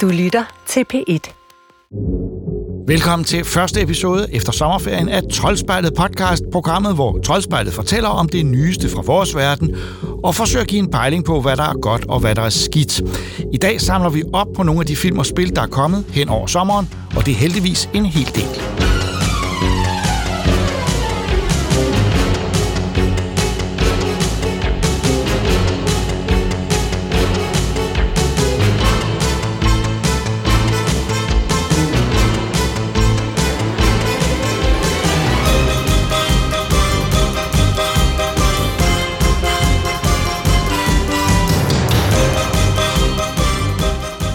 Du lytter til P1. Velkommen til første episode efter sommerferien af Troldspejlet podcast, programmet, hvor Troldspejlet fortæller om det nyeste fra vores verden og forsøger at give en pejling på, hvad der er godt og hvad der er skidt. I dag samler vi op på nogle af de film og spil, der er kommet hen over sommeren, og det er heldigvis en hel del.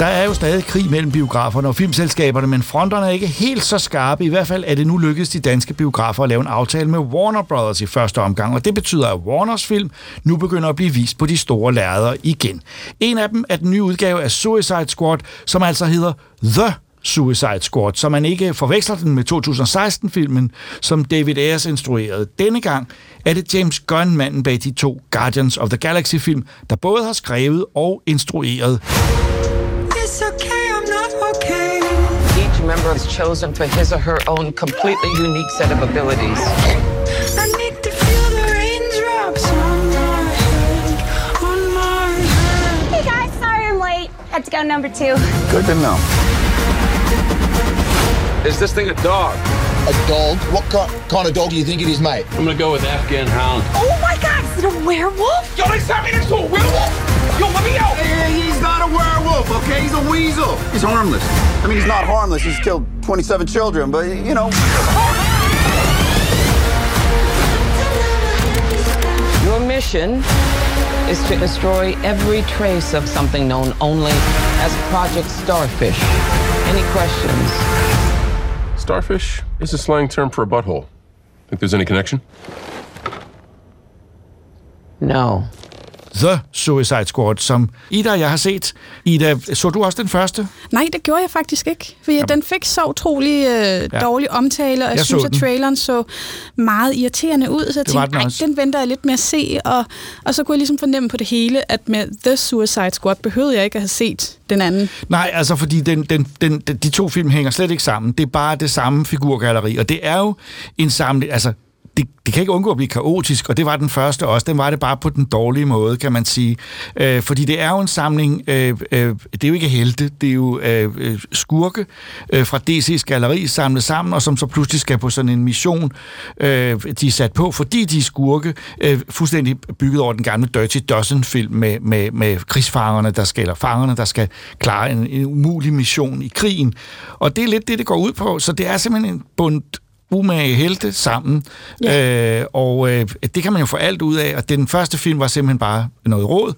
Er jo stadig krig mellem biograferne og filmselskaberne, men fronterne er ikke helt så skarpe. I hvert fald er det nu lykkedes de danske biografer at lave en aftale med Warner Brothers i første omgang, og det betyder, at Warners film nu begynder at blive vist på de store lærreder igen. En af dem er den nye udgave af Suicide Squad, som altså hedder The Suicide Squad, så man ikke forveksler den med 2016-filmen, som David Ayers instruerede. Denne gang er det James Gunn, manden bag de to Guardians of the Galaxy-film, der både har skrevet og instrueret It's okay, I'm not okay. Each member is chosen for his or her own completely unique set of abilities. I need to feel the raindrops on my head, on my head. Hey guys, sorry I'm late. Had to go number two. Good to know. Is this thing a dog? A dog? What ki- kind of dog do you think it is, mate? I'm gonna go with Afghan Hound. Oh my god, is it a werewolf? Yo, they sent me next to a werewolf! Yo, let me out! Hey, he's not a werewolf, okay? He's a weasel. He's harmless. I mean, he's not harmless. He's killed 27 children, but, you know. Your mission is to destroy every trace of something known only as Project Starfish. Any questions? Starfish is a slang term for a butthole. Think there's any connection? No. The Suicide Squad, som Ida jeg har set. Ida, så du også den første? Nej, det gjorde jeg faktisk ikke, for ja. den fik så utrolig øh, ja. dårlig omtale, og jeg, Jeg synes, at traileren så meget irriterende ud, så jeg Det tænkte, den den venter jeg lidt med at se, og, og så kunne jeg ligesom fornemme på det hele, at med The Suicide Squad behøvede jeg ikke at have set den anden. Nej, altså fordi den, den, den, den, de to film hænger slet ikke sammen. Det er bare det samme figurgalleri, og det er jo en samling... Altså, det, det kan ikke undgå at blive kaotisk, og det var den første også. Den var det bare på den dårlige måde, kan man sige. Øh, fordi det er jo en samling... Øh, øh, det er jo ikke helte, det er jo øh, øh skurke øh, fra DC's galleri samlet sammen, og som så pludselig skal på sådan en mission, øh, de er sat på, fordi de er skurke, øh, fuldstændig bygget over den gamle Dirty Dozen-film med, med, med krigsfangerne, der skal, eller fangerne, der skal klare en, en umulig mission i krigen. Og det er lidt det, det går ud på. Så det er simpelthen en bund umage helte sammen, ja. øh, og øh, det kan man jo få alt ud af, og den første film var simpelthen bare noget råd.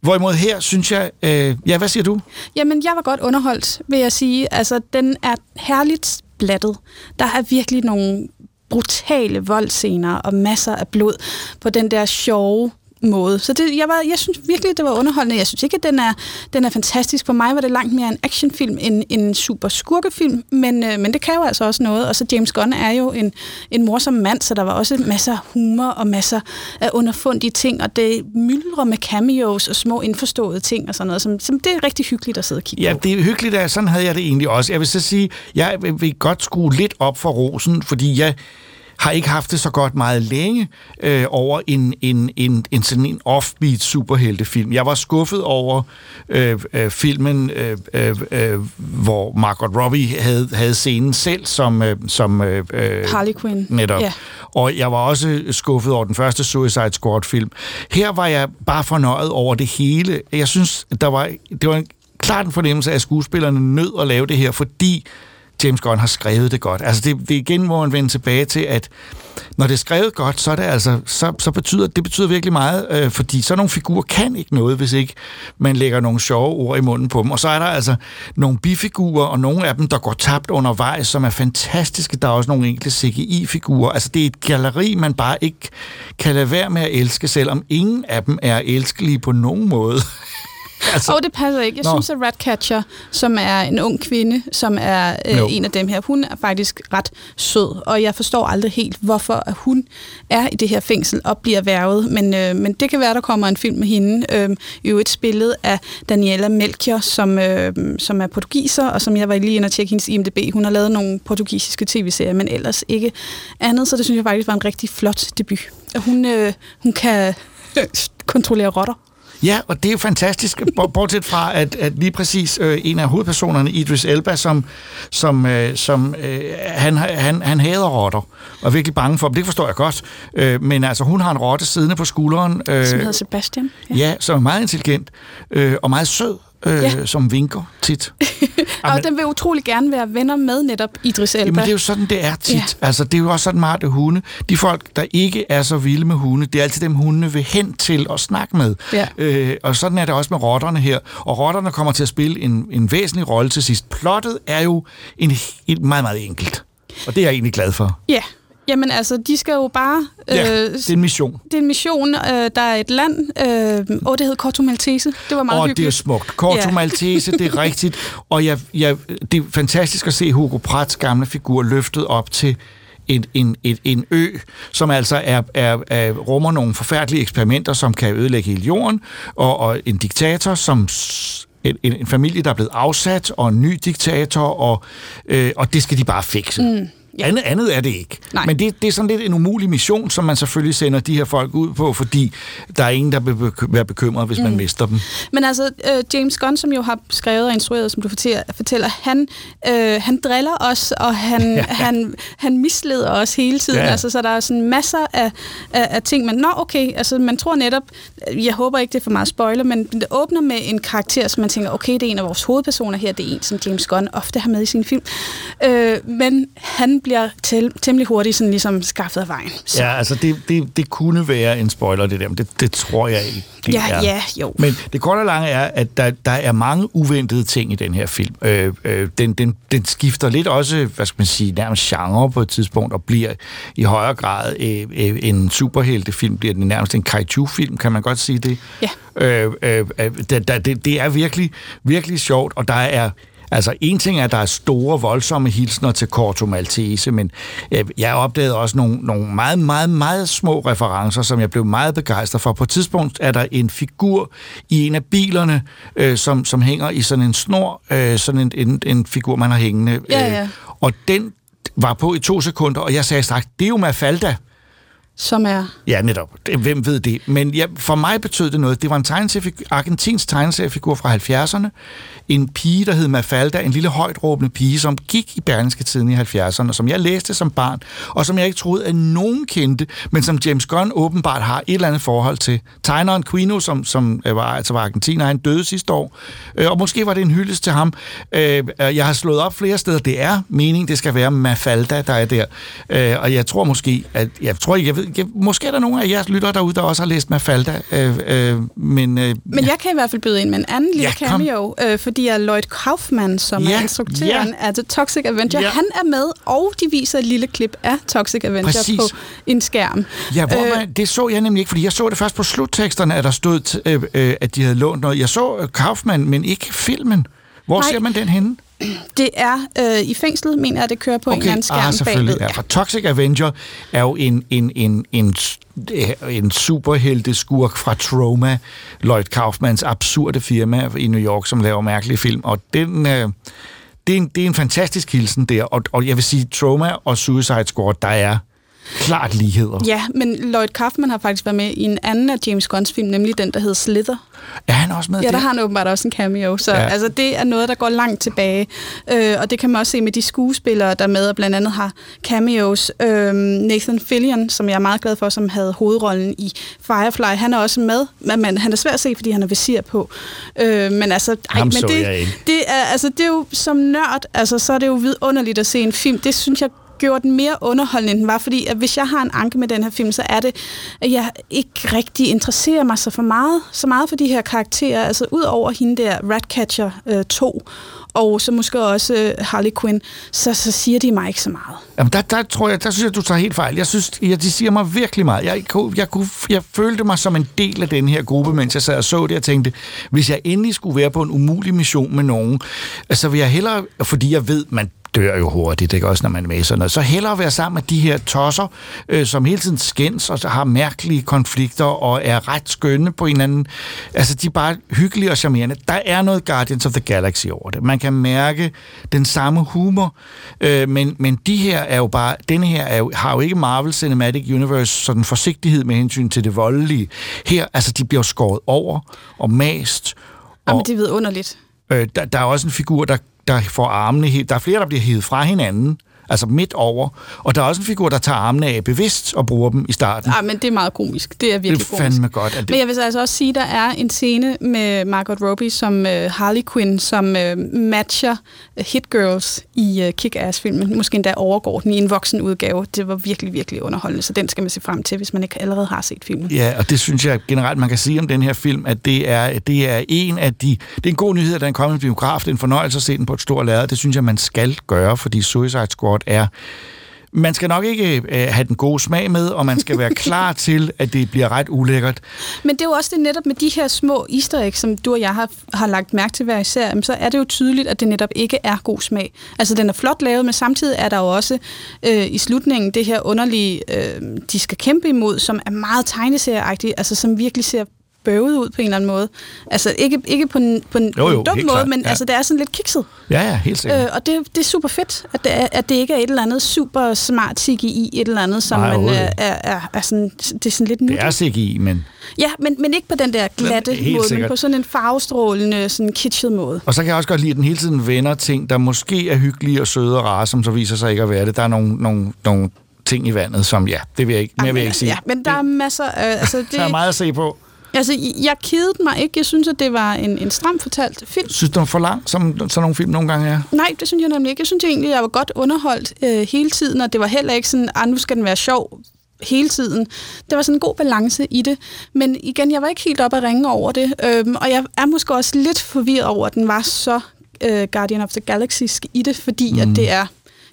Hvorimod her, synes jeg... Øh, ja, hvad siger du? Jamen, jeg var godt underholdt, vil jeg sige. Altså, den er herligt blattet. Der er virkelig nogle brutale voldscener og masser af blod på den der sjove måde. Så det, jeg, var, jeg synes virkelig, det var underholdende. Jeg synes ikke, at den er, den er fantastisk. For mig var det langt mere en actionfilm end en super skurkefilm, men, øh, men det kan jo altså også noget. Og så James Gunn er jo en, en morsom mand, så der var også masser af humor og masser af underfundige ting, og det myldrer med cameos og små indforståede ting og sådan noget, som, som det er rigtig hyggeligt at sidde og kigge Ja, på. det er hyggeligt, at sådan havde jeg det egentlig også. Jeg vil så sige, jeg vil godt skrue lidt op for rosen, fordi jeg har ikke haft det så godt meget længe øh, over en, en, en, en sådan en offbeat superheltefilm. Jeg var skuffet over øh, øh, filmen, øh, øh, øh, hvor Margot Robbie havde, havde scenen selv som, øh, som øh, øh, Harley Quinn. Netop. Ja. Og jeg var også skuffet over den første Suicide Squad-film. Her var jeg bare fornøjet over det hele. Jeg synes, der var, det var en klart en fornemmelse af, at skuespillerne nød at lave det her, fordi James Gunn har skrevet det godt. Altså det, det er igen, hvor man vender tilbage til, at når det er skrevet godt, så er det altså, så, så betyder, det betyder virkelig meget, øh, fordi sådan nogle figurer kan ikke noget, hvis ikke man lægger nogle sjove ord i munden på dem. Og så er der altså nogle bifigurer, og nogle af dem, der går tabt undervejs, som er fantastiske. Der er også nogle enkelte CGI-figurer. Altså det er et galleri, man bare ikke kan lade være med at elske, selvom ingen af dem er elskelige på nogen måde. Altså, Og det passer ikke. Jeg Nå. synes, at Ratcatcher, som er en ung kvinde, som er øh, en af dem her, hun er faktisk ret sød, og jeg forstår aldrig helt, hvorfor at hun er i det her fængsel og bliver værvet, men, øh, men det kan være, der kommer en film med hende. Øh, I øvrigt spillet af Daniela Melchior, som, øh, som er portugiser, og som jeg var lige inde og tjekke hendes IMDb. Hun har lavet nogle portugisiske tv-serier, men ellers ikke andet, så det synes jeg faktisk var en rigtig flot debut. Hun, øh, hun kan kontrollere rotter. Ja, og det er jo fantastisk, bor- bortset fra, at, at lige præcis øh, en af hovedpersonerne, Idris Elba, som, som, øh, som øh, han, han, han hader rotter, og er virkelig bange for dem. Det forstår jeg godt. Øh, men altså, hun har en rotte siddende på skulderen, øh, som hedder Sebastian. ja, som er meget intelligent øh, og meget sød, øh, Ja. som vinker tit. Og den vil utrolig gerne være venner med netop Idris Elba. Jamen, det er jo sådan, det er tit. Ja. Altså, det er jo også sådan meget, hunde. De folk, der ikke er så vilde med hunde, det er altid dem, hundene vil hen til at snakke med. Ja. Øh, og sådan er det også med rotterne her. Og rotterne kommer til at spille en, en væsentlig rolle til sidst. Plottet er jo en, en meget, meget enkelt. Og det er jeg egentlig glad for. Ja, jamen altså, de skal jo bare... Ja, øh, det er en mission. det er en mission. Øh, der er et land... Øh, åh, det hed Corto Maltese. Det var meget Og det er hyggeligt. smukt. Corto Ja. Maltese, det er rigtigt. Og jeg, jeg, det er fantastisk at se Hugo Prats gamle figur løftet op til en, en, en, en ø, som altså er, er, er, rummer nogle forfærdelige eksperimenter, som kan ødelægge hele jorden, og, og en diktator, som en, en en familie, der er blevet afsat, og en ny diktator, og, øh, og det skal de bare fikse. Mm. Ja. Andet, andet er det ikke. Nej. Men det, det er sådan lidt en umulig mission, som man selvfølgelig sender de her folk ud på, fordi der er ingen, der vil være bekymret, hvis mm. man mister dem. Men altså, øh, James Gunn, som jo har skrevet og instrueret, som du fortæller, han, øh, han driller os, og han, ja. han, han misleder os hele tiden. Ja. Altså, så der er sådan masser af, af, af ting, man, nå okay, altså man tror netop, jeg håber ikke, det er for meget spoiler, men det åbner med en karakter, som man tænker, okay, det er en af vores hovedpersoner her, det er en, som James Gunn ofte har med i sin film. Øh, men han bliver til, temmelig hurtigt sådan ligesom skaffet af vejen. Så, Ja, altså det, det, det kunne være en spoiler, det der, men det, det tror jeg ikke. Det Ja, er. ja, jo. Men det korte og lange er, at der, der er mange uventede ting i den her film. Øh, øh, den, den, den skifter lidt også, hvad skal man sige, nærmest genre på et tidspunkt, og bliver i højere grad øh, øh, en superheltefilm, bliver den nærmest en kaiju-film, kan man godt sige det? Ja. Øh, øh, øh, der, der, det, det er virkelig, virkelig sjovt, og der er Altså, en ting er, at der er store, voldsomme hilsner til Corto Maltese, men øh, jeg opdagede også nogle, nogle meget, meget, meget små referencer, som jeg blev meget begejstret for. På et tidspunkt er der en figur i en af bilerne, øh, som, som hænger i sådan en snor, øh, sådan en, en, en figur, man har hængende. Ja, ja. og den var på i to sekunder, og jeg sagde straks, det er jo Mafalda. Som er... Ja, netop. Hvem ved det? Men ja, for mig betød det noget. Det var en tegneseriefigur, argentinsk tegneseriefigur fra 70'erne. En pige, der hed Mafalda, en lille højt råbende pige, som gik i Berlingske Tiden i 70'erne, som jeg læste som barn, og som jeg ikke troede, at nogen kendte, men som James Gunn åbenbart har et eller andet forhold til. Tegneren Quino, som, som øh, var, altså var argentiner, han døde sidste år, øh, og måske var det en hyldest til ham. Øh, jeg har slået op flere steder. Det er meningen, det skal være Mafalda, der er der. Og jeg tror måske, at jeg tror ikke, jeg ved, jeg, måske er der nogle af jeres lyttere derude, der også har læst Mafalda, øh, øh, men, øh, Men jeg kan i hvert fald byde ind med en anden lille Ja, cameo, øh, fordi er Lloyd Kaufman, som Ja, er instruktøren ja. af The Toxic Avenger, Ja. han er med, og de viser et lille klip af Toxic Avenger Præcis. på en skærm. Ja, hvor Øh, man, det så jeg nemlig ikke, fordi jeg så det først på slutteksterne, at der stod, øh, øh, at de havde lånt noget. Jeg så Kaufman, men ikke filmen. Hvor Nej. ser man den henne? Det er øh, i fængslet, mener jeg, det kører på okay. en eller anden skærm ah, selvfølgelig. bagved. Ja, for Toxic Avenger er jo en, en, en, en, en superhelteskurk fra Troma, Lloyd Kaufmans absurde firma i New York, som laver mærkelige film. Og den, øh, det, er en, det er en fantastisk hilsen der. Og, og jeg vil sige, Troma og Suicide Squad, der er klart ligheder. Ja, men Lloyd Kaufman har faktisk været med i en anden af James Gunns film, nemlig den, der hedder Slither. Er han også med Ja, der? har han åbenbart også en cameo. Så Ja. altså, det er noget, der går langt tilbage. Øh, og det kan man også se med de skuespillere, der er med og blandt andet har cameos. Øh, Nathan Fillion, som jeg er meget glad for, som havde hovedrollen i Firefly, han er også med. Men, han er svær at se, fordi han har visir på. Øh, men altså, ej, Ham men det. Det er, altså, det er jo som nørd, altså, så er det jo vidunderligt at se en film. Det synes jeg gjorde den mere underholdende, end den var, fordi at hvis jeg har en anke med den her film, så er det, at jeg ikke rigtig interesserer mig så for meget, så meget for de her karakterer, altså ud over hende der Ratcatcher øh, 2, og så måske også øh, Harley Quinn, så, så siger de mig ikke så meget. Jamen, der, der tror jeg, der synes jeg, du tager helt fejl. Jeg synes, ja, de siger mig virkelig meget. Jeg, jeg, jeg, kunne, jeg følte mig som en del af den her gruppe, mens jeg sad og så det, Jeg tænkte, hvis jeg endelig skulle være på en umulig mission med nogen, så vil jeg hellere, fordi jeg ved, man dør jo hurtigt, ikke? også når man er med i sådan noget. Så hellere være sammen med de her tosser, øh, som hele tiden skændes og har mærkelige konflikter og er ret skønne på en eller anden... Altså, de er bare hyggelige og charmerende. Der er noget Guardians of the Galaxy over det. Man kan mærke den samme humor, øh, men, men de her er jo bare... Denne her er jo, har jo ikke Marvel Cinematic Universe sådan forsigtighed med hensyn til det voldelige. Her, altså, de bliver skåret over og mast. Jamen, Og, det er vidunderligt. øh, der, der er også en figur, der, der får armene helt... Der er flere, der bliver hævet fra hinanden, altså midt over. Og der er også en figur, der tager armene af bevidst og bruger dem i starten. Ja, men det er meget komisk. Det er virkelig det er komisk. fandme godt. At det, Men jeg vil altså også sige, at der er en scene med Margot Robbie som øh, Harley Quinn, som øh, matcher øh, Hit Girls i øh, Kick-Ass-filmen. Måske endda overgår den i en voksen udgave. Det var virkelig, virkelig underholdende, så den skal man se frem til, hvis man ikke allerede har set filmen. Ja, og det synes jeg generelt, man kan sige om den her film, at det er, det er en af de... Det er en god nyhed, at der er en kommende biograf. Det er en fornøjelse at se den på et stort lærred. Det synes jeg, man skal gøre, fordi Suicide Squad er... Man skal nok ikke øh, have den gode smag med, og man skal være klar til, at det bliver ret ulækkert. Men det er jo også det netop med de her små easter eggs, som du og jeg har, har lagt mærke til hver især, jamen, så er det jo tydeligt, at det netop ikke er god smag. Altså, den er flot lavet, men samtidig er der jo også øh, i slutningen det her underlige, øh, de skal kæmpe imod, som er meget tegneserieagtigt, altså som virkelig ser bøvet ud på en eller anden måde. Altså ikke, ikke på en, på en, Jo, jo, en dum måde, klart, men ja. altså, det er sådan lidt kikset. Ja, ja, helt sikkert. Øh, og det, det er super fedt, at det, er, at det ikke er et eller andet super smart CGI, et eller andet, som Nej, man er, er, er, er sådan, det er sådan lidt det nuttigt. er CGI, men... Ja, men, men ikke på den der glatte Helt måde, men sikkert. på sådan en farvestrålende, sådan kitschet måde. Og så kan jeg også godt lide, at den hele tiden vender ting, der måske er hyggelige og søde og rare, som så viser sig ikke at være det. Der er nogle, nogle, nogle ting i vandet, som ja, det vil jeg ikke, mere vil jeg ikke sige. Ja, men der er masser af... Altså, det, Der er meget at se på. Altså, jeg kedede mig ikke. Jeg synes, at det var en, en stramt fortalt film. Synes du, den er for lang, som sådan nogle film nogle gange er? Nej, det synes jeg nemlig ikke. Jeg synes egentlig, at jeg var godt underholdt øh, hele tiden, og det var heller ikke sådan, at nu skal den være sjov hele tiden. Det var sådan en god balance i det. Men igen, jeg var ikke helt op at ringe over det, øhm, og jeg er måske også lidt forvirret over, at den var så øh, Guardian of the Galaxy i det, fordi mm. at det er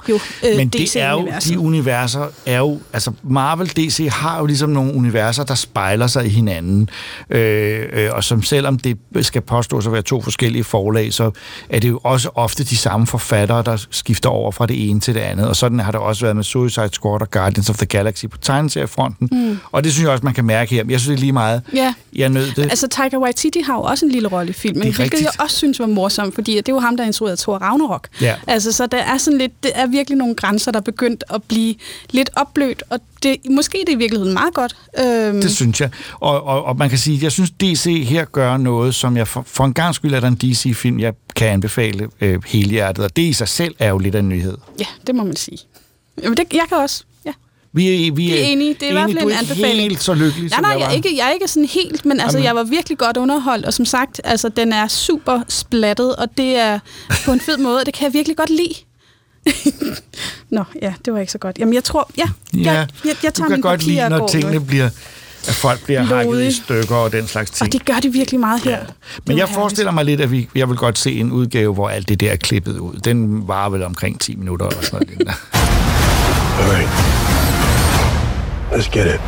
jo øh, Men det er jo, de universer er jo, altså Marvel DC har jo ligesom nogle universer, der spejler sig i hinanden, øh, øh, og som selvom det skal påstås at være to forskellige forlag, så er det jo også ofte de samme forfattere, der skifter over fra det ene til det andet, og sådan har det også været med Suicide Squad og Guardians of the Galaxy på tegneseriefronten, mm. og det synes jeg også, man kan mærke her, men jeg synes det er lige meget, Ja. jeg nød det. Altså, Taika Waititi har jo også en lille rolle i filmen, hvilket rigtigt. jeg også synes var morsomt, fordi det er jo ham, der instruerede Thor Ragnarok. Ja. Altså, så der er sådan lidt, det er virkelig nogle grænser, der er begyndt at blive lidt opblødt, og det, måske det er i virkeligheden meget godt. Øhm, Det synes jeg. Og, og, og man kan sige, jeg synes, DC her gør noget, som jeg for, for en gang skyld er der en DC-film, jeg kan anbefale øh, helhjertet. Og det i sig selv er jo lidt af en nyhed. ja, det må man sige. Jamen, det, jeg kan også. Ja. Vi er, vi Vi er enige. Det er i hvert fald en er anbefaling. helt så lykkelig, Nej, som nej, jeg jeg var. er, ikke, jeg er ikke sådan helt, men altså, Jamen. jeg var virkelig godt underholdt, og som sagt, altså, den er super splattet, og det er på en fed måde, og det kan jeg virkelig godt lide. Nå, ja, det var ikke så godt. Jamen, jeg tror, ja, Ja, jeg, jeg, jeg tager du kan godt lide, når tingene bliver, at folk bliver hakket i stykker og den slags ting. Og det gør de virkelig meget her. Ja. Det Men jeg forestiller mig lidt, at vi, jeg vil godt se en udgave, hvor alt det der er klippet ud. Den varer vel omkring 10 minutter eller sådan noget. lignende. All right. Let's get it.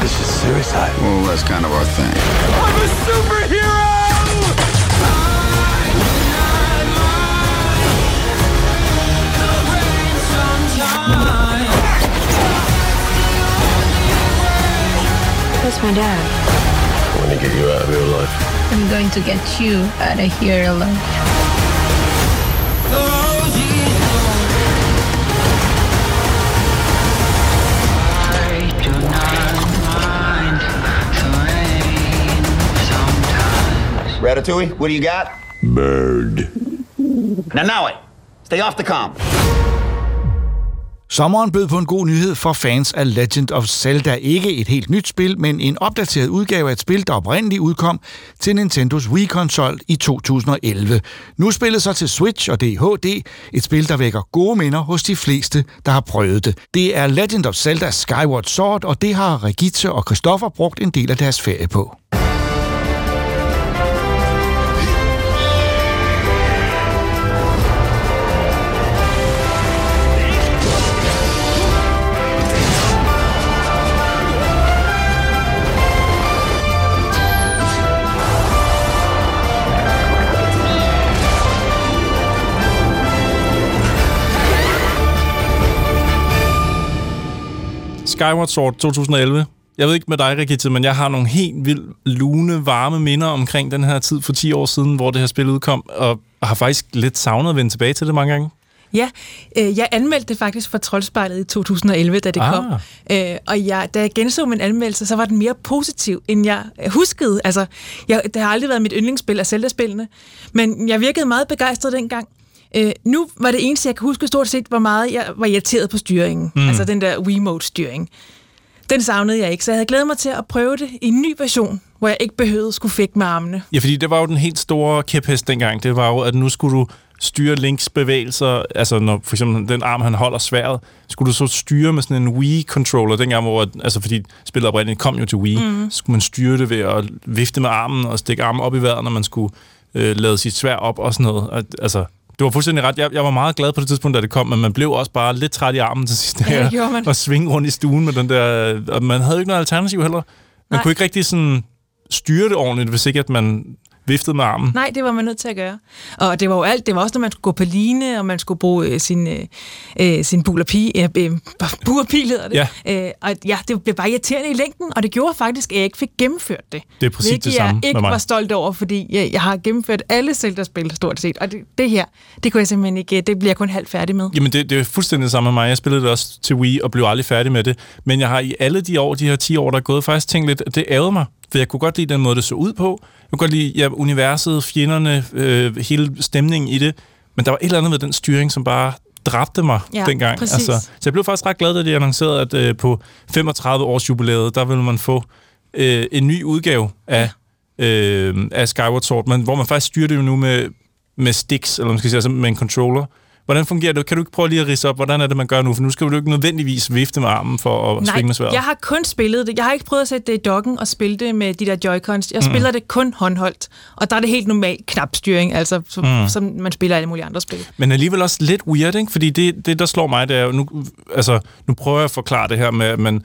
This is suicide. Well, that's kind of our thing. I'm a superhero! That's my dad. I want to get you out of your life. I'm going to get you out of here alive. Ratatouille, what do you got? Bird. Now, now it. Stay off the comp. Sommeren bød på en god nyhed for fans af Legend of Zelda. Ikke et helt nyt spil, men en opdateret udgave af et spil, der oprindeligt udkom til Nintendos Wii-konsol i 2011. Nu spillet så til Switch, og det HD, et spil, der vækker gode minder hos de fleste, der har prøvet det. Det er Legend of Zelda Skyward Sword, og det har Regitze og Christoffer brugt en del af deres ferie på. Skyward Sword 2011. Jeg ved ikke med dig, Rigitte, men jeg har nogle helt vildt lune, varme minder omkring den her tid for 10 år siden, hvor det her spil udkom, og har faktisk lidt savnet at vende tilbage til det mange gange. Ja, øh, jeg anmeldte det faktisk for Troldspejlet i 2011, da det Ah. kom. Øh, og jeg, da jeg genså min anmeldelse, så var den mere positiv, end jeg huskede. Altså, jeg, det har aldrig været mit yndlingsspil af Zelda-spillene, men jeg virkede meget begejstret dengang. Øh, nu var det eneste, jeg kan huske stort set, hvor meget jeg var irriteret på styringen. Mm. Mm. Altså den der Wiimote-styring. Den savnede jeg ikke, så jeg havde glædet mig til at prøve det i en ny version, hvor jeg ikke behøvede at skulle fække med armene. Ja, fordi det var jo den helt store kæphest dengang. Det var jo, at nu skulle du styre Links bevægelser. Altså, når for eksempel den arm, han holder sværet, skulle du så styre med sådan en Wii-controller dengang, hvor, altså fordi spillet oprindeligt kom jo til Wii, så skulle man styre det ved at vifte med armen og stikke armen op i vejret, når man skulle øh, lade sit svær op og sådan noget. Og, altså, det var fuldstændig ret. Jeg, jeg var meget glad på det tidspunkt, da det kom, men man blev også bare lidt træt i armen til sidst. Ja, det man. Og svinge rundt i stuen med den der... Og man havde jo ikke noget alternativ heller. Man Nej. kunne ikke rigtig sådan styre det ordentligt, hvis ikke at man viftede med armen. Nej, det var man nødt til at gøre. Og det var jo alt. Det var også, når man skulle gå på line, og man skulle bruge øh, sin, øh, øh, sin bul og pige, øh, øh, bur og pige hedder det. Ja. Øh, og ja, det blev bare irriterende i længden, og det gjorde faktisk, at jeg ikke fik gennemført det. Det er præcis det samme jeg ikke var stolt over, fordi jeg, jeg har gennemført alle Zelda-spil stort set. Og det, det her, det kunne jeg simpelthen ikke, det bliver jeg kun halvt færdig med. Jamen, det, det er fuldstændig det samme med mig. Jeg spillede det også til Wii og blev aldrig færdig med det. Men jeg har i alle de år, de her 10 år, der er gået, faktisk tænkt lidt, at det ærede mig. For jeg kunne godt lide den måde, det så ud på. Jeg kunne godt lide ja, universet, fjenderne, øh, hele stemningen i det. Men der var et eller andet ved den styring, som bare dræbte mig Ja, dengang. præcis. så jeg blev faktisk ret glad, da de annoncerede, at øh, på 35 års jubilæet, der ville man få øh, en ny udgave af, øh, af Skyward Sword, men, hvor man faktisk styrer det jo nu med, med sticks, eller man skal sige, altså med en controller. Hvordan fungerer det? Kan du ikke prøve lige at ridse op, hvordan er det, man gør nu? For nu skal du ikke nødvendigvis vifte med armen for at svinge med sværet. jeg har kun spillet det. Jeg har ikke prøvet at sætte det i dokken og spille det med de der Joy-Cons. Jeg Mm. spiller det kun håndholdt. Og der er det helt normal knapstyring, altså som, Mm. mm. som man spiller alle mulige andre spil. Men alligevel også lidt weird, ikke? Fordi det, det der slår mig, det er jo, nu, altså, nu prøver jeg at forklare det her med, at man,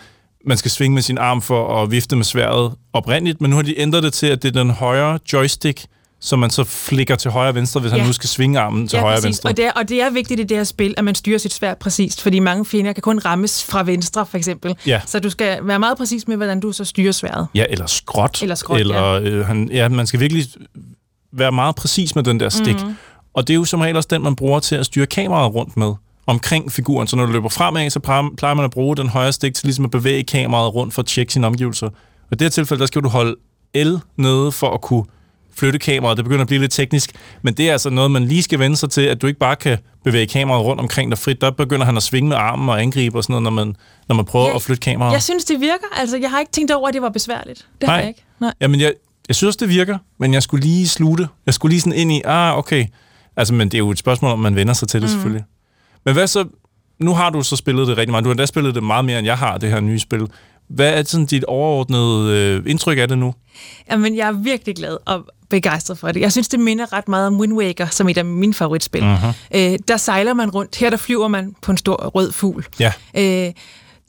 man skal svinge med sin arm for at vifte med sværet oprindeligt, men nu har de ændret det til, at det er den højre joystick, som man så flikker til højre og venstre, hvis ja. Ja. han nu skal svinge armen til ja, højre og venstre. Og det, er, og det er vigtigt i det her spil, at man styrer sit sværd præcist, fordi mange fjender kan kun rammes fra venstre, for eksempel. Ja. Så du skal være meget præcis med, hvordan du så styrer sværdet. Ja, eller skråt. Eller skråt, eller, øh, han, ja, man skal virkelig være meget præcis med den der stik. Mhm. Mm. Og det er jo som regel også den, man bruger til at styre kameraet rundt med omkring figuren. Så når du løber fremad, så plejer plejer man at bruge den højre stik til ligesom at bevæge kameraet rundt for at tjekke sine omgivelser. Og i det her tilfælde, der skal du holde L nede for at kunne flytte kameraet. Det begynder at blive lidt teknisk, men det er altså noget, man lige skal vende sig til, at du ikke bare kan bevæge kameraet rundt omkring dig frit. Der begynder han at svinge med armen og angribe og sådan noget, når man, når man prøver Ja, at flytte kameraet. Jeg synes, det virker. Altså, jeg har ikke tænkt over, at det var besværligt. Det har jeg ikke. Nej. Jamen, jeg, jeg synes, det virker, men jeg skulle lige slutte. Jeg skulle lige sådan ind i, ah, okay. Altså, men det er jo et spørgsmål, om man vender sig til det, mm. selvfølgelig. Men hvad så, nu har du så spillet det rigtig meget. Du har endda spillet det meget mere, end jeg har, det her nye spil. Hvad er sådan dit overordnede øh, indtryk af det nu? Jamen, jeg er virkelig glad og begejstret for det. Jeg synes, det minder ret meget om Wind Waker, som et af mine favoritspil. Mhm. Øh, der sejler man rundt. Her der flyver man på en stor rød fugl. Ja. Øh,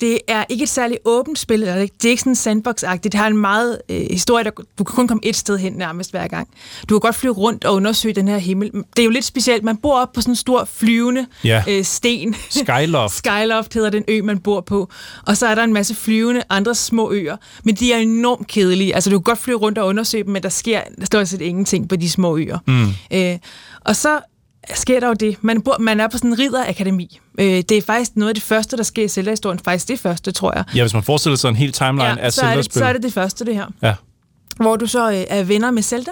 det er ikke et særligt åbent spil, eller det er ikke sådan sandbox-agtigt. Det har en meget øh, historie, der, du kan kun komme et sted hen nærmest hver gang. Du kan godt flyve rundt og undersøge den her himmel. Det er jo lidt specielt. Man bor op på sådan en stor flyvende Ja. øh, sten. Skyloft. Skyloft hedder den ø, man bor på. Og så er der en masse flyvende andre små øer. Men de er enormt kedelige. Altså, du kan godt flyve rundt og undersøge dem, men der sker stort set ingenting på de små øer. Mm. Øh, og så sker der jo det. Man, bor, man er på sådan en ridderakademi. Øh, det er faktisk noget af det første, der sker i Zelda-historien. Faktisk det første, tror jeg. Ja, hvis man forestiller sig en hel timeline af så, er det, så er det det første, det her. Ja. Hvor du så øh, er venner med Zelda,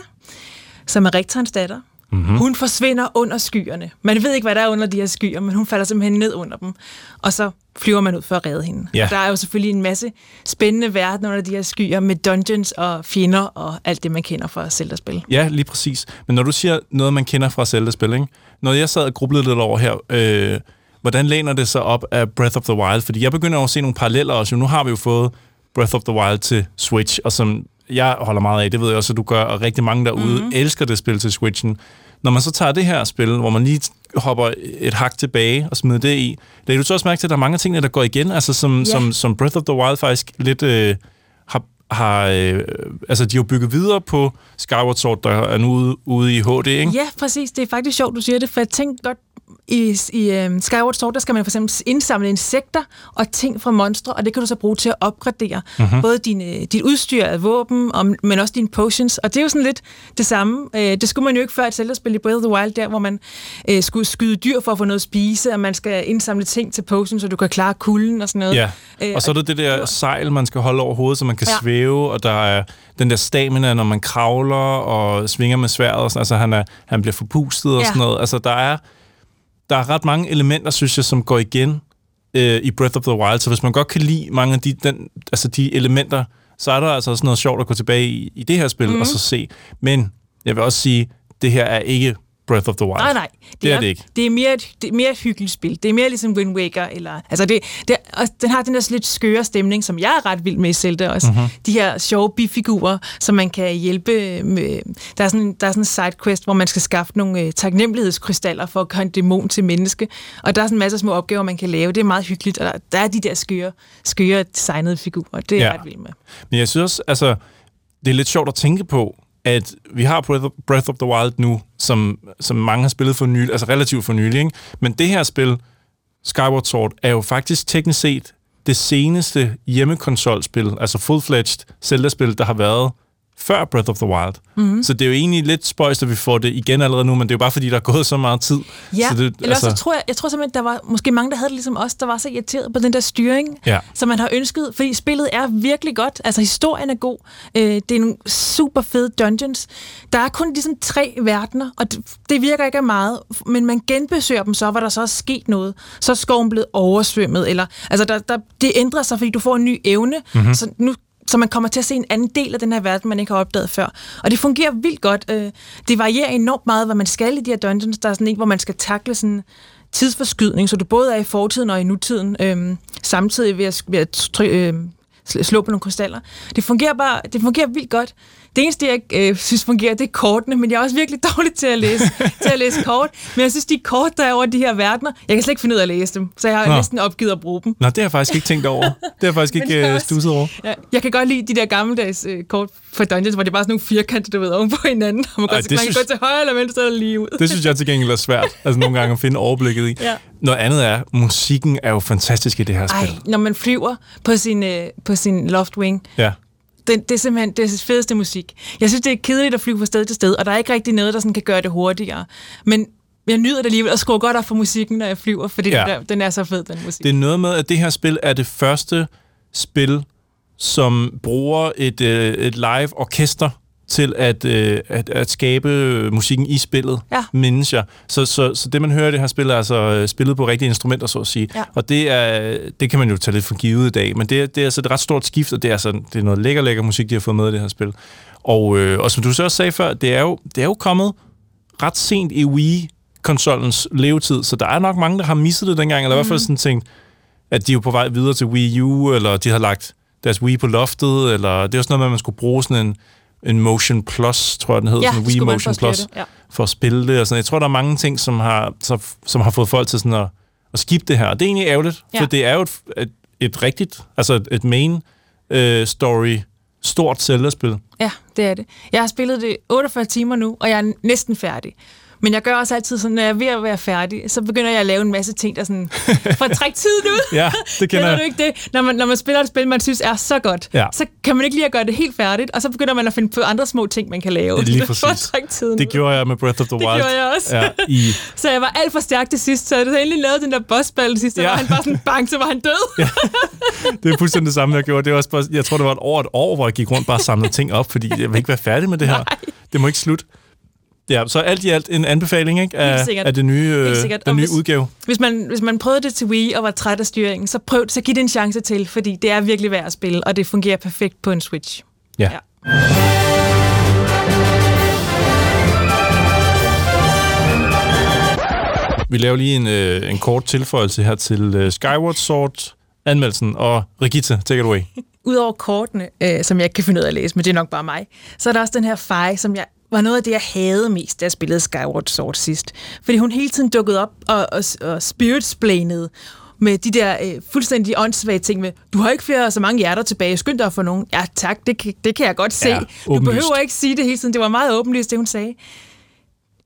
som er rektorens datter. Mhm. Mm-hmm. Hun forsvinder under skyerne. Man ved ikke, hvad der er under de her skyer, men hun falder simpelthen ned under dem. Og så flyver man ud for at redde hende. Ja. Og der er jo selvfølgelig en masse spændende verden under de her skyer med dungeons og fjender og alt det, man kender fra Zelda-spil. Ja, lige præcis. Men når du siger noget, man kender fra Zelda-spil, ikke? Når jeg sad og grublede lidt over her, øh, hvordan læner det sig op af Breath of the Wild? Fordi jeg begynder at se nogle paralleller også. Nu har vi jo fået Breath of the Wild til Switch, og som jeg holder meget af, det ved jeg også, at du gør, og rigtig mange derude Mhm. mm-hmm. elsker det spil til Switchen. Når man så tager det her spil, hvor man lige hopper et hak tilbage og smider det i, lagde du så også mærke til, at der er mange tingene, der går igen, altså som, Ja. som, som Breath of the Wild faktisk lidt øh, har, har øh, altså de har bygget videre på Skyward Sword, der er nu ude, ude i HD, ikke? Ja, præcis. Det er faktisk sjovt, du siger det, for jeg tænkte godt, i, i um, Skyward Sword, der skal man for eksempel indsamle insekter og ting fra monstre, og det kan du så bruge til at opgradere Mhm. mm-hmm. både din, dit udstyr af våben, og, men også dine potions. Og det er jo sådan lidt det samme. Øh, det skulle man jo ikke før et Zelda-spil i Breath of the Wild, der hvor man øh, skulle skyde dyr for at få noget at spise, og man skal indsamle ting til potions, så du kan klare kulden og sådan noget. Ja, Øh, og så er der det der sejl, man skal holde over hovedet, så man kan ja. svæve, og der er den der stamina, når man kravler og svinger med sværet, og sådan, altså han, er, han bliver forpustet og Ja. sådan noget. Altså der er, der er ret mange elementer, synes jeg, som går igen øh, i Breath of the Wild, så hvis man godt kan lide mange af de, den, altså de elementer, så er der altså også noget sjovt at gå tilbage i, i det her spil mm. og så se. Men jeg vil også sige, det her er ikke Breath of the Wild. Nej, nej. Det er det ikke. Det er mere et, det er mere et hyggeligt spil. Det er mere ligesom Wind Waker. Eller, altså det, det, og den har den der lidt skøre stemning, som jeg er ret vild med i Zelda også. Mhm. Mm-hmm. De her sjove bifigurer, som man kan hjælpe med. Der er sådan, der er sådan en sidequest, hvor man skal skaffe nogle øh, taknemmelighedskrystaller for at gøre en dæmon til menneske. Og der er sådan en masse små opgaver, man kan lave. Det er meget hyggeligt. Og der, der er de der skøre, skøre designede figurer. Det er Ja. jeg ret vild med. Men jeg synes også, altså, det er lidt sjovt at tænke på, at vi har Breath of, the Wild nu, som, som mange har spillet for nylig, altså relativt for nylig, ikke? men det her spil, Skyward Sword, er jo faktisk teknisk set det seneste hjemmekonsolspil, altså full-fledged Zelda-spil, der har været før Breath of the Wild. Mhm. Så det er jo egentlig lidt spøjst, at vi får det igen allerede nu, men det er jo bare fordi, der er gået så meget tid. Ja, så det, eller også så tror jeg, jeg tror simpelthen, der var måske mange, der havde det ligesom os, der var så irriteret på den der styring, Ja. som man har ønsket, fordi spillet er virkelig godt, altså historien er god, øh, det er nogle super fede dungeons, der er kun ligesom tre verdener, og det, det virker ikke af meget, men man genbesøger dem så, hvor der så er sket noget, så er skoven blevet oversvømmet, eller, altså der, der, det ændrer sig, fordi du får en ny evne, Mhm. mm-hmm. så nu så man kommer til at se en anden del af den her verden, man ikke har opdaget før. Og det fungerer vildt godt. Øh, det varierer enormt meget, hvad man skal i de her dungeons. Der er sådan en, hvor man skal takle sådan tidsforskydning, så du både er i fortiden og i nutiden, øhm, samtidig ved at, ved at try, øh, slå på nogle krystaller. Det fungerer bare, det fungerer vildt godt. Det eneste, jeg ikke øh, synes fungerer, det er kortene, men jeg er også virkelig dårlig til at læse, til at læse kort. Men jeg synes, de kort, der er over de her verdener, jeg kan slet ikke finde ud af at læse dem, så jeg har Nå. næsten opgivet at bruge dem. Nå, det har jeg faktisk ikke tænkt over. Det har jeg faktisk ikke øh, stusset over. Ja, jeg kan godt lide de der gammeldags øh, kort for Dungeons, hvor det er bare sådan nogle firkanter, du ved, oven på hinanden. Og man, Ej, kan, det man kan synes- gå til højre eller venstre eller lige ud. Det synes jeg til gengæld er svært, altså nogle gange at finde overblikket i. Ja. Noget andet er, musikken er jo fantastisk i det her Ej, spil. når man flyver på sin, øh, på sin loftwing, Ja. Det, det er simpelthen det er fedeste musik. Jeg synes, det er kedeligt at flyve fra sted til sted, og der er ikke rigtig noget, der sådan kan gøre det hurtigere. Men jeg nyder det alligevel, og skruer godt op for musikken, når jeg flyver, fordi Ja. ja. den, der, den er så fed, den musik. Det er noget med, at det her spil er det første spil, som bruger et, øh, et live orkester til at, øh, at, at skabe musikken i spillet, Ja. mindes jeg. Så, så, så det, man hører i det her spil, er altså øh, spillet på rigtige instrumenter, så at sige. Ja. Og det, er, det kan man jo tage lidt for givet i dag, men det, er- det er altså et ret stort skift, og det er, altså, det er noget lækker, lækker musik, de har fået med i det her spil. Og, øh, og som du så også sagde før, det er jo, det er jo kommet ret sent i Wii-konsolens levetid, så der er nok mange, der har misset det dengang, eller i hvert fald sådan tænkt, at de er jo på vej videre til Wii U, eller de har lagt deres Wii på loftet, eller det er også noget med, at man skulle bruge sådan en, en Motion Plus, tror jeg, den hedder, Ja, sådan en Wii for Motion Plus, det, ja. for at spille det og sådan Jeg tror, der er mange ting, som har, som, som har fået folk til sådan at, at skifte det her, og det er egentlig ærgerligt, for Ja. det er jo et, et, et rigtigt, altså et, et main øh, story, stort Zelda-spil. Ja, det er det. Jeg har spillet det 48 timer nu, og jeg er næsten færdig. Men jeg gør også altid sådan, når jeg er ved at være færdig, så begynder jeg at lave en masse ting, der sådan, for at trække tiden ud. Ja, det kender jeg. du ikke det? Når man, når man spiller et spil, man synes er så godt, Ja. så kan man ikke lige at gøre det helt færdigt, og så begynder man at finde på andre små ting, man kan lave. Det lige for at præcis. trække tiden Det gjorde jeg med Breath of the Det Wild. gjorde jeg også. Ja, i, Så jeg var alt for stærk til sidst, så jeg endelig lavet den der bossbattle sidst, så Ja. var han bare sådan bang, så var han død. Ja. det er fuldstændig det samme, jeg gjorde. Det var også bare, jeg tror, det var et år, et år, hvor jeg gik rundt bare og samlede ting op, fordi jeg vil ikke være færdig med det her. Det må ikke slutte. Ja, så alt i alt en anbefaling ikke, af, af det nye, øh, den nye hvis- udgave. Hvis man, hvis man prøvede det til Wii og var træt af styringen, så prøv så giv det en chance til, fordi det er virkelig værd at spille, og det fungerer perfekt på en Switch. Ja. Ja. Vi laver lige en, øh, en kort tilføjelse her til øh, Skyward Sword anmeldelsen, og Regita, take it away. Udover kortene, øh, som jeg ikke kan finde ud af at læse, men det er nok bare mig, så er der også den her fej, som jeg var noget af det, jeg havde mest, da jeg spillede Skyward Sword sidst. Fordi hun hele tiden dukkede op og, og, og spiritsplainede med de der øh, fuldstændig åndssvage ting med, du har ikke flere så mange hjerter tilbage, skynd dig få nogen. Ja tak, det, kan- det kan jeg godt se. Ja, du behøver ikke sige det hele tiden, det var meget åbenlyst, det hun sagde.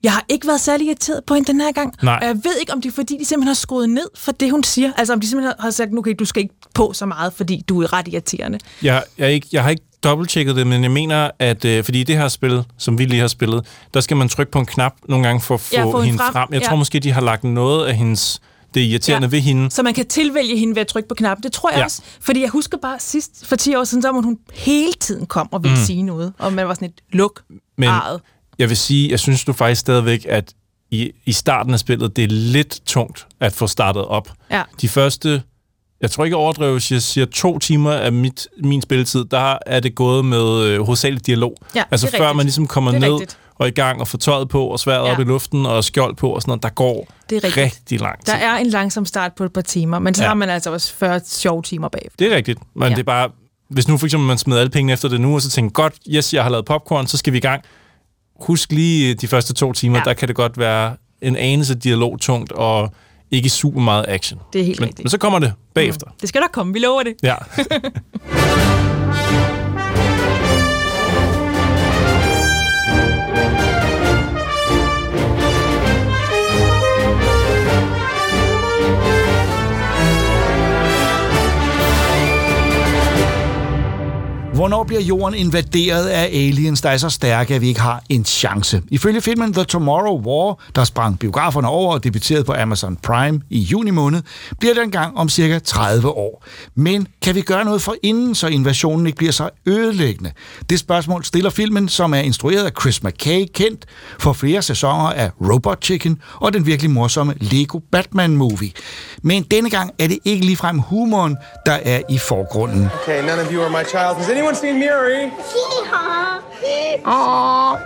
Jeg har ikke været særlig irriteret på hende den her gang. Nej. Og jeg ved ikke, om det er fordi, de simpelthen har skruet ned for det, hun siger. Altså om de simpelthen har sagt, okay, du skal ikke på så meget, fordi du er ret irriterende. Jeg, jeg, ikke, jeg har ikke dobbelttjekket det, men jeg mener, at øh, fordi i det her spil, som vi lige har spillet, der skal man trykke på en knap nogle gange for at få Ja, få hende frem. frem. Jeg Ja. tror måske, de har lagt noget af hendes det irriterende ja. ved hende. Så man kan tilvælge hende ved at trykke på knappen. Det tror jeg Ja. også. Fordi jeg husker bare sidst, for 10 år siden, så var hun hele tiden kom og ville mm. sige noget. Og man var sådan et luk Men arret. jeg vil sige, jeg synes du faktisk stadigvæk, at i, i starten af spillet, det er lidt tungt at få startet op. Ja. De første, jeg tror ikke jeg overdriver, hvis jeg siger to timer af mit, min spilletid, der er det gået med øh, hovedsageligt dialog. Ja, altså før rigtigt. man ligesom kommer er ned rigtigt. og i gang og får tøjet på og sværet ja. Op i luften og skjold på og sådan noget, der går Det er rigtigt. rigtig lang tid. Der er en langsom start på et par timer, men så Ja. har man altså også 40 sjove timer bagefter. Det er rigtigt, men ja. Det er bare, hvis nu for eksempel man smider alle pengene efter det nu, og så tænker, godt, yes, jeg har lavet popcorn, så skal vi i gang. Husk lige de første to timer. Ja. der kan det godt være en anelse dialogtungt og ikke super meget action. Det er helt men, rigtigt. men så kommer det bagefter. Det skal der komme, vi lover det. Ja. Hvornår bliver jorden invaderet af aliens, der er så stærke, at vi ikke har en chance? Ifølge filmen The Tomorrow War, der sprang biograferne over og debuterede på Amazon Prime i juni måned, bliver den gang om cirka 30 år. Men kan vi gøre noget for inden, så invasionen ikke bliver så ødelæggende? Det spørgsmål stiller filmen, som er instrueret af Chris McKay, kendt for flere sæsoner af Robot Chicken og den virkelig morsomme Lego Batman Movie. Men denne gang er det ikke ligefrem humoren, der er i forgrunden. Okay, none of you are my child. Has anyone seen Miri? Aww.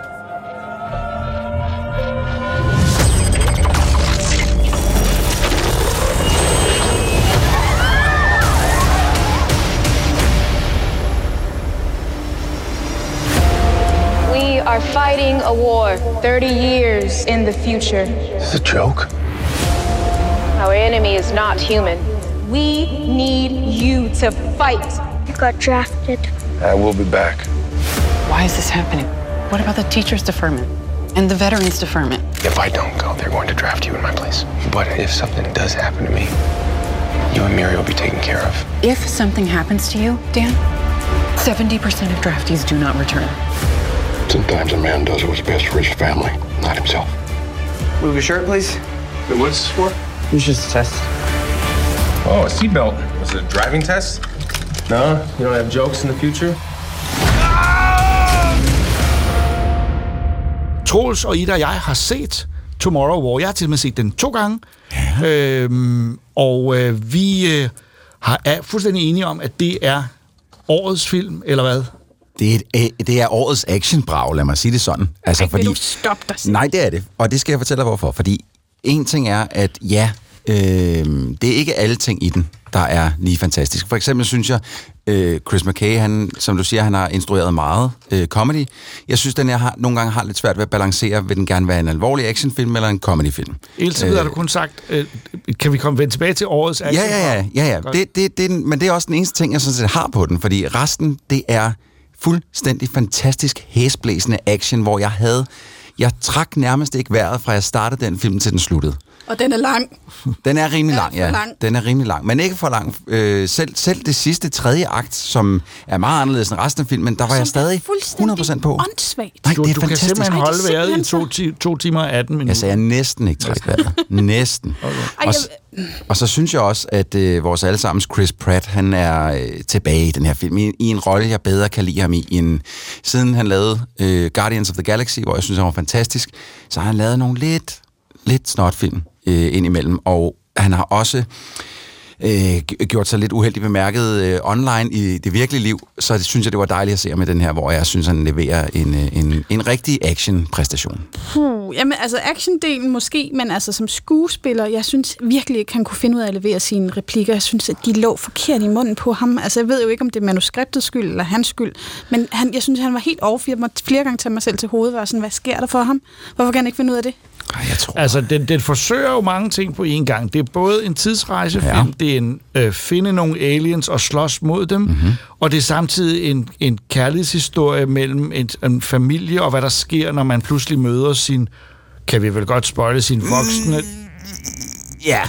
We are fighting a war 30 years in the future. Is it a joke? Our enemy is not human. We need you to fight. You got drafted. I will be back. Why is this happening? What about the teachers' deferment and the veterans' deferment? If I don't go, they're going to draft you in my place. But if something does happen to me, you and Miri will be taken care of. If something happens to you, Dan, 70% of draftees do not return. Sometimes a man does what's best for his family, not himself. Move your shirt, please. Wait, what's this for? It's just a test. Oh, a seatbelt. Was it a driving test? No? You don't have jokes in the future? Troels og Ida og jeg har set Tomorrow War. Jeg har til og med set den to gange. Ja. Øhm, og øh, vi øh, har, er fuldstændig enige om, at det er årets film, eller hvad? Det er, et, det er årets actionbrag, lad mig sige det sådan. Altså, Ej, vil du stoppe dig selv? Nej, det er det. Og det skal jeg fortælle dig, hvorfor. Fordi en ting er, at ja, øh, det er ikke alle ting i den, der er lige fantastisk. For eksempel synes jeg, øh, Chris McKay, han, som du siger, han har instrueret meget øh, comedy. Jeg synes, den jeg har, nogle gange har lidt svært ved at balancere, vil den gerne være en alvorlig actionfilm eller en comedyfilm. Ellers øh, har du kun sagt, øh, kan vi komme vende tilbage til årets Ja, ja, ja. ja, ja. Godt. Det, det, det, men det er også den eneste ting, jeg sådan set har på den, fordi resten, det er fuldstændig fantastisk hæsblæsende action, hvor jeg havde... Jeg trak nærmest ikke vejret, fra jeg startede den film til den sluttede. Og den er lang. Den er rimelig lang, ja. lang. Den er rimelig lang, men ikke for lang. Øh, selv, selv det sidste tredje akt, som er meget anderledes end resten af filmen, der var jeg stadig 100% på. Åndssvagt. Nej, Du, det er du kan fantastisk. simpelthen det er holde vejret i simpelthen to, ti, to timer og 18 minutter. Jeg sagde næsten ikke træk vejret. næsten. Ej, Og, og så synes jeg også, at øh, vores allesammens Chris Pratt, han er øh, tilbage i den her film, i, i en rolle, jeg bedre kan lide ham i, end siden han lavede øh, Guardians of the Galaxy, hvor jeg synes, han var fantastisk, så har han lavet nogle lidt, lidt snotfilm øh, indimellem, og han har også øh, gjort sig lidt uheldigt bemærket øh, online i det virkelige liv, så det synes jeg, det var dejligt at se med den her, hvor jeg synes, han leverer en, øh, en, en rigtig action-præstation. Puh, jamen altså actiondelen måske, men altså som skuespiller, jeg synes virkelig ikke, han kunne finde ud af at levere sine replikker. Jeg synes, at de lå forkert i munden på ham. Altså jeg ved jo ikke, om det er manuskriptets skyld eller hans skyld, men han, jeg synes, han var helt off. Jeg måtte flere gange tage mig selv til hovedet og sådan, hvad sker der for ham? Hvorfor kan han ikke finde ud af det? Jeg tror... Altså, den, den forsøger jo mange ting på én gang. Det er både en tidsrejsefilm, ja. det er en øh, finde nogle aliens og slås mod dem, mm-hmm. og det er samtidig en, en kærlighedshistorie mellem en, en familie og hvad der sker, når man pludselig møder sin, kan vi vel godt spoile, sin voksne... Ja.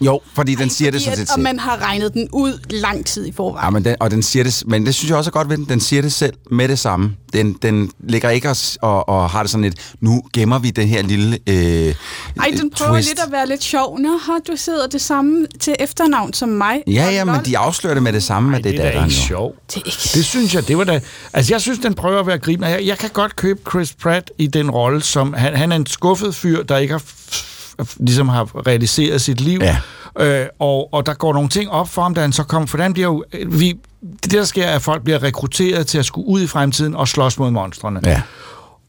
Jo, fordi den siger det Fordi sådan set og man har regnet den ud lang tid i forvejen. Ja, men den, og den siger det, men det synes jeg også er godt ved den. Den siger det selv med det samme. Den, den ligger ikke og, og, og har det sådan lidt, nu gemmer vi det her lille øh, Ej, den prøver twist. lidt at være lidt sjov. Nå, har du sidder det samme til efternavn som mig? Ja, ja, men de afslører det med det samme, at det, det er da ikke jo. sjovt. Det, er ikke... Det synes jeg, det var da... Altså, jeg synes, den prøver at være gribende. Jeg, jeg kan godt købe Chris Pratt i den rolle, som... Han, han er en skuffet fyr, der ikke har, ligesom har realiseret sit liv. Ja. Øh, og, og der går nogle ting op for ham, da han så kommer... For han bliver jo... Vi, det, der sker, er, at folk bliver rekrutteret til at skulle ud i fremtiden og slås mod monstrene. Ja.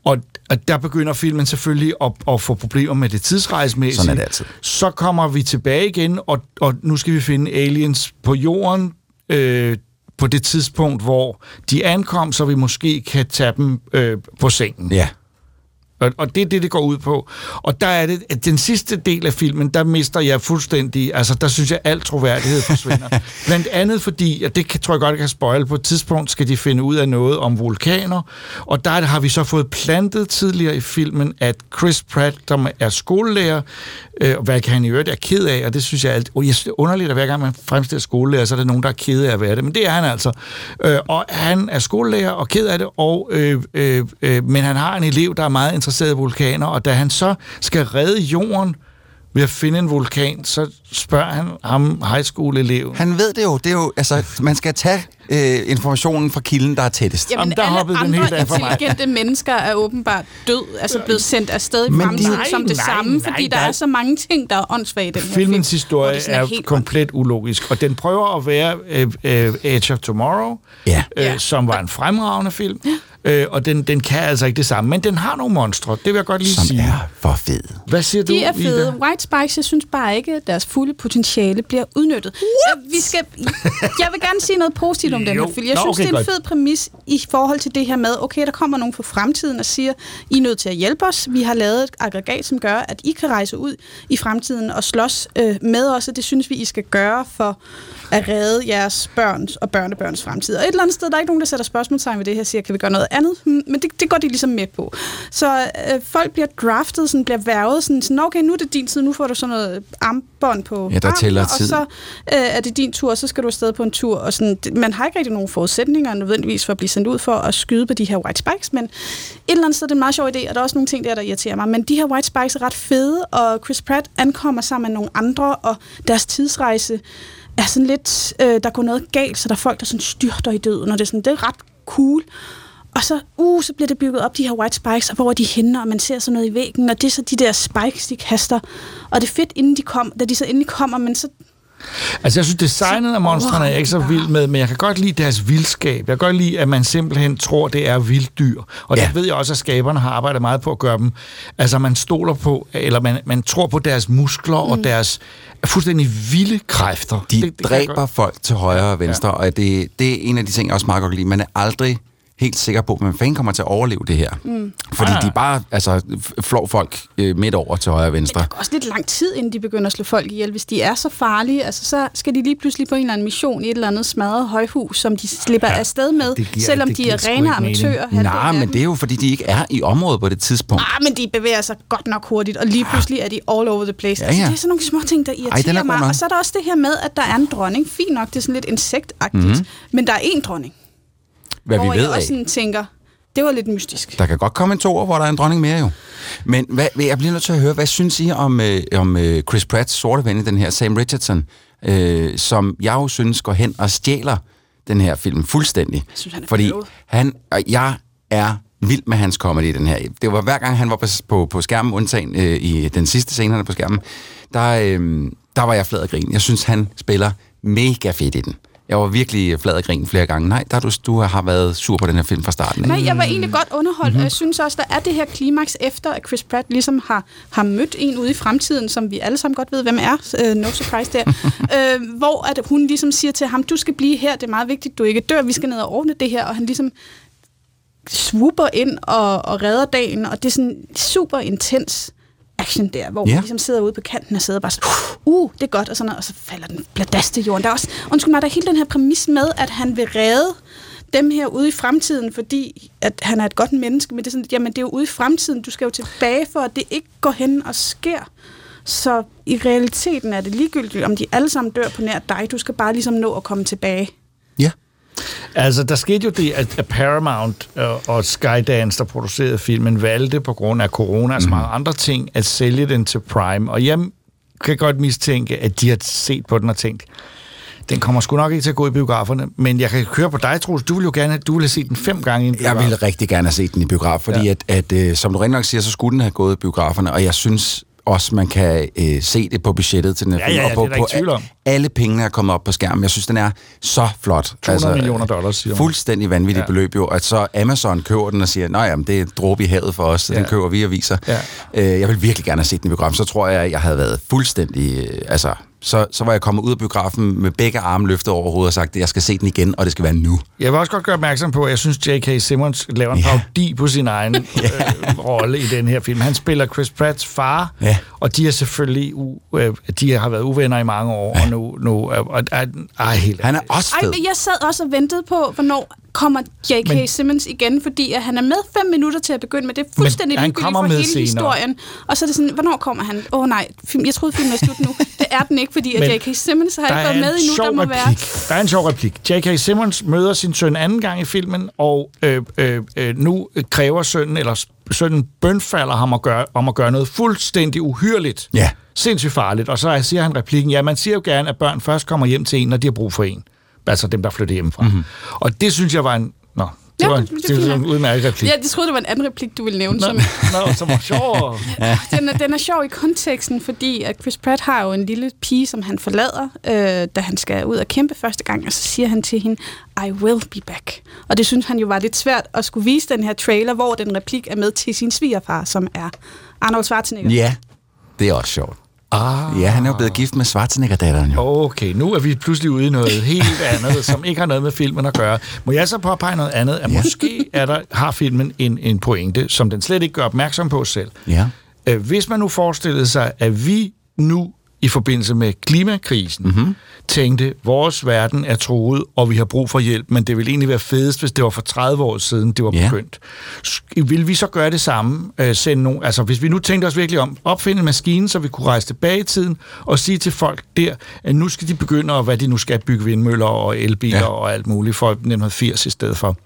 Og, og der begynder filmen selvfølgelig at, at få problemer med det tidsrejsemæssige. Sådan er det altid. Så kommer vi tilbage igen, og, og nu skal vi finde aliens på jorden øh, på det tidspunkt, hvor de ankom, så vi måske kan tage dem øh, på sengen. Ja. Og, og det er det, det går ud på. Og der er det, at den sidste del af filmen, der mister jeg fuldstændig, altså der synes jeg, alt troværdighed forsvinder. Blandt andet fordi, og det kan, tror jeg godt, jeg kan spoil, på et tidspunkt skal de finde ud af noget om vulkaner, og der har vi så fået plantet tidligere i filmen, at Chris Pratt, som er skolelærer, øh, og hvad kan han i øvrigt er ked af, og det synes jeg er alt, Og jeg synes, det er underligt, at hver gang man fremstiller skolelærer, så er der nogen, der er ked af at være det, men det er han altså. Øh, og han er skolelærer og ked af det, og, øh, øh, øh, men han har en elev, der er meget interesseret i vulkaner, og da han så skal redde jorden ved at finde en vulkan, så spørger han ham, high school-eleven. Han ved det jo. Det er jo altså, man skal tage øh, informationen fra kilden, der er tættest. Jamen, Jamen, der alle hoppede den helt af for mig. intelligente mennesker er åbenbart død, altså blevet sendt afsted i Men de- fremtiden Nej, som det nej, samme, nej, fordi der nej. er så mange ting, der er åndssvage i den her film. Filmens hvor historie sådan er, helt komplet ulogisk, og den prøver at være øh, øh, Edge of Tomorrow, Ja. øh, Ja. som var en fremragende film, øh, og den, den kan altså ikke det samme, men den har nogle monstre, det vil jeg godt lige Som sige. er for fed. Hvad siger du, De er fede. Ida? White Spikes, jeg synes bare ikke, at deres fulde potentiale bliver udnyttet. What? Vi skal, jeg vil gerne sige noget positivt om den her film. Jeg Nå, synes, okay, det er en fed præmis i forhold til det her med, okay, der kommer nogen fra fremtiden og siger, I er nødt til at hjælpe os. Vi har lavet et aggregat, som gør, at I kan rejse ud i fremtiden og slås øh, med os, og det synes vi, I skal gøre for at redde jeres børns og børnebørns fremtid. Og et eller andet sted, der er ikke nogen, der sætter spørgsmålstegn ved det her, siger, kan vi gøre noget andet? Hmm, Men det, det går de ligesom med på. Så øh, folk bliver draftet, sådan, bliver værvet, sådan, sådan, okay, nu er det din tid, nu får du sådan noget armbånd på Ja, der armen, tæller og tid. så øh, er det din tur, og så skal du afsted på en tur. Og sådan, det- man har ikke rigtig nogen forudsætninger nødvendigvis for at blive sendt ud for at skyde på de her white spikes, men et eller andet sted det er en meget sjov idé, og der er også nogle ting der, der irriterer mig. Men de her white spikes er ret fede, og Chris Pratt ankommer sammen med nogle andre, og deres tidsrejse er sådan lidt, øh, der går noget galt, så der er folk, der sådan styrter i døden, og det er, sådan, det er ret cool. Og så, uh, så bliver det bygget op, de her white spikes, og hvor er de henne, og man ser sådan noget i væggen, og det er så de der spikes, de kaster. Og det er fedt, inden de kom, da de så endelig kommer, men så Altså, jeg synes, designet af monstrene er jeg ikke så vild med, men jeg kan godt lide deres vildskab. Jeg kan godt lide, at man simpelthen tror, det er vilddyr. Og ja. Det ved jeg også, at skaberne har arbejdet meget på at gøre dem. Altså, man stoler på, eller man, man tror på deres muskler mm. og deres fuldstændig vilde kræfter. De det, det dræber folk til højre og venstre, ja. og det, det er en af de ting, jeg også meget godt kan lide. Man er aldrig helt sikker på, at man fanden kommer til at overleve det her. Mm. Fordi Ah. de bare altså, flår folk øh, midt over til højre og venstre. Det går også lidt lang tid, inden de begynder at slå folk ihjel. Hvis de er så farlige, altså, så skal de lige pludselig på en eller anden mission i et eller andet smadret højhus, som de slipper ja, afsted med, giver- selvom de er rene amatører. Nej, men det er jo, fordi de ikke er i området på det tidspunkt. Ah, men de bevæger sig godt nok hurtigt, og lige pludselig er de all over the place. Ja, Altså, ja. det er sådan nogle små ting, der Ej, er irriterer god mig. Og så er der også det her med, at der er en dronning. Fint nok, det er sådan lidt insektagtigt. Mm-hmm. Men der er én dronning, Hvad vi hvor ved jeg af. også sådan tænker, det var lidt mystisk. Der kan godt komme en toer, hvor der er en dronning mere jo. Men hvad, jeg bliver nødt til at høre, hvad synes I om, øh, om øh, Chris Pratts sorte ven i den her, Sam Richardson, øh, som jeg jo synes går hen og stjæler den her film fuldstændig. synes, han er Fordi bøvet. han, og jeg er vild med hans comedy i den her. Det var hver gang, han var på, på, på skærmen, undtagen øh, i den sidste scene, han er på skærmen, der, øh, der var jeg flad af grin. Jeg synes, han spiller mega fedt i den. Jeg var virkelig flad af grin flere gange. Nej, der du, du har været sur på den her film fra starten. ikke? Nej, jeg var egentlig godt underholdt, Mhm. mm-hmm. og jeg synes også, der er det her klimaks efter, at Chris Pratt ligesom har, har mødt en ude i fremtiden, som vi alle sammen godt ved, hvem er. Uh, no surprise der. uh, hvor at hun ligesom siger til ham, du skal blive her, det er meget vigtigt, du ikke dør, vi skal ned og ordne det her, og han ligesom swooper ind og, og redder dagen, og det er sådan super intens action der, hvor Ja. ja. man ligesom sidder ude på kanten og sidder bare sådan, uh, det er godt, og, sådan noget, og så falder den bladaste til jorden. Der er også, undskyld mig, der er hele den her præmis med, at han vil redde dem her ude i fremtiden, fordi at han er et godt menneske, men det er sådan, jamen det er jo ude i fremtiden, du skal jo tilbage for, at det ikke går hen og sker. Så i realiteten er det ligegyldigt, om de alle sammen dør på nær dig. Du skal bare ligesom nå at komme tilbage. Altså, der skete jo det, at Paramount øh, og Skydance, der producerede filmen, valgte på grund af corona og så mange andre ting, at sælge den til Prime. Og jeg kan godt mistænke, at de har set på den og tænkt, den kommer sgu nok ikke til at gå i biograferne, men jeg kan køre på dig, Troels. Du vil jo gerne du vil have set den fem gange i en Jeg ville rigtig gerne have set den i biograf, fordi ja. at, at øh, som du rent nok siger, så skulle den have gået i biograferne, og jeg synes også, man kan øh, se det på budgettet til den her Ja, film, ja, ja, og på, det er der på tvivl om. alle pengene er kommet op på skærmen. Jeg synes, den er så flot. 200 millioner dollars, siger man. Fuldstændig vanvittigt Ja. beløb jo, at så Amazon køber den og siger, nej, jamen, det er dråbe i havet for os, så Ja. den køber vi og viser. Ja. Øh, jeg vil virkelig gerne have set den i biografen, så tror jeg, jeg havde været fuldstændig, øh, altså, så, så var jeg kommet ud af biografen med begge arme løftet over hovedet og sagt, at jeg skal se den igen, og det skal være nu. Jeg vil også godt gøre opmærksom på, at jeg synes, J.K. Simmons laver en Ja. parodi på sin egen øh, rolle i den her film. Han spiller Chris Pratts far, Ja. og de er selvfølgelig u, øh, de har været uvenner i mange år, og nu, nu øh, og, og, ej, helt Han er også Ej, men jeg sad også og ventede på, hvornår kommer J.K. Men- Simmons igen, fordi at han er med fem minutter til at begynde med. Det er fuldstændig ligegyldigt for med hele senere. historien. Og så er det sådan, hvornår kommer han? Åh oh, nej, film, jeg troede filmen er slut nu. Det er den ikke, fordi at J.K. Simmons har ikke været med endnu. Der må være... replik. Der er en sjov replik. J.K. Simmons møder sin søn anden gang i filmen, og øh, øh, øh, nu kræver sønnen, eller sønnen bønfalder ham at gøre, om at gøre noget fuldstændig uhyrligt. Ja. Sindssygt farligt. Og så siger han replikken, ja, man siger jo gerne, at børn først kommer hjem til en, når de har brug for en. Altså dem, der flytter hjemmefra. Mhm. Mm-hmm. Og det synes jeg var en... Det Ja, var, en, det- det er var en udmærket replik. Ja, jeg troede, det var en anden replik, du ville nævne. Nå, Som, nå, som var sjov. den, er, den er sjov i konteksten, fordi at Chris Pratt har jo en lille pige, som han forlader, øh, da han skal ud og kæmpe første gang, og så siger han til hende, I will be back. Og det synes han jo var lidt svært at skulle vise den her trailer, hvor den replik er med til sin svigerfar, som er Arnold Schwarzenegger. Ja, det er også sjovt. Ah. Ja, han er jo blevet gift med Schwarzenegger-datteren jo. Okay, nu er vi pludselig ude i noget helt andet, som ikke har noget med filmen at gøre. Må jeg så påpege noget andet? At Ja. måske er der, har filmen en, en pointe, som den slet ikke gør opmærksom på selv. Ja. Øh, Hvis man nu forestillede sig, at vi nu i forbindelse med klimakrisen mm-hmm. tænkte, vores verden er truet, og vi har brug for hjælp, men det ville egentlig være fedest, hvis det var for 30 år siden, det var Ja. begyndt. Vil vi så gøre det samme? Øh, sende nogen, altså hvis vi nu tænkte os virkelig om, opfinde en maskine, så vi kunne rejse tilbage i tiden, og sige til folk der, at nu skal de begynde, og hvad de nu skal bygge vindmøller og elbiler ja. og alt muligt for 1980 i stedet for.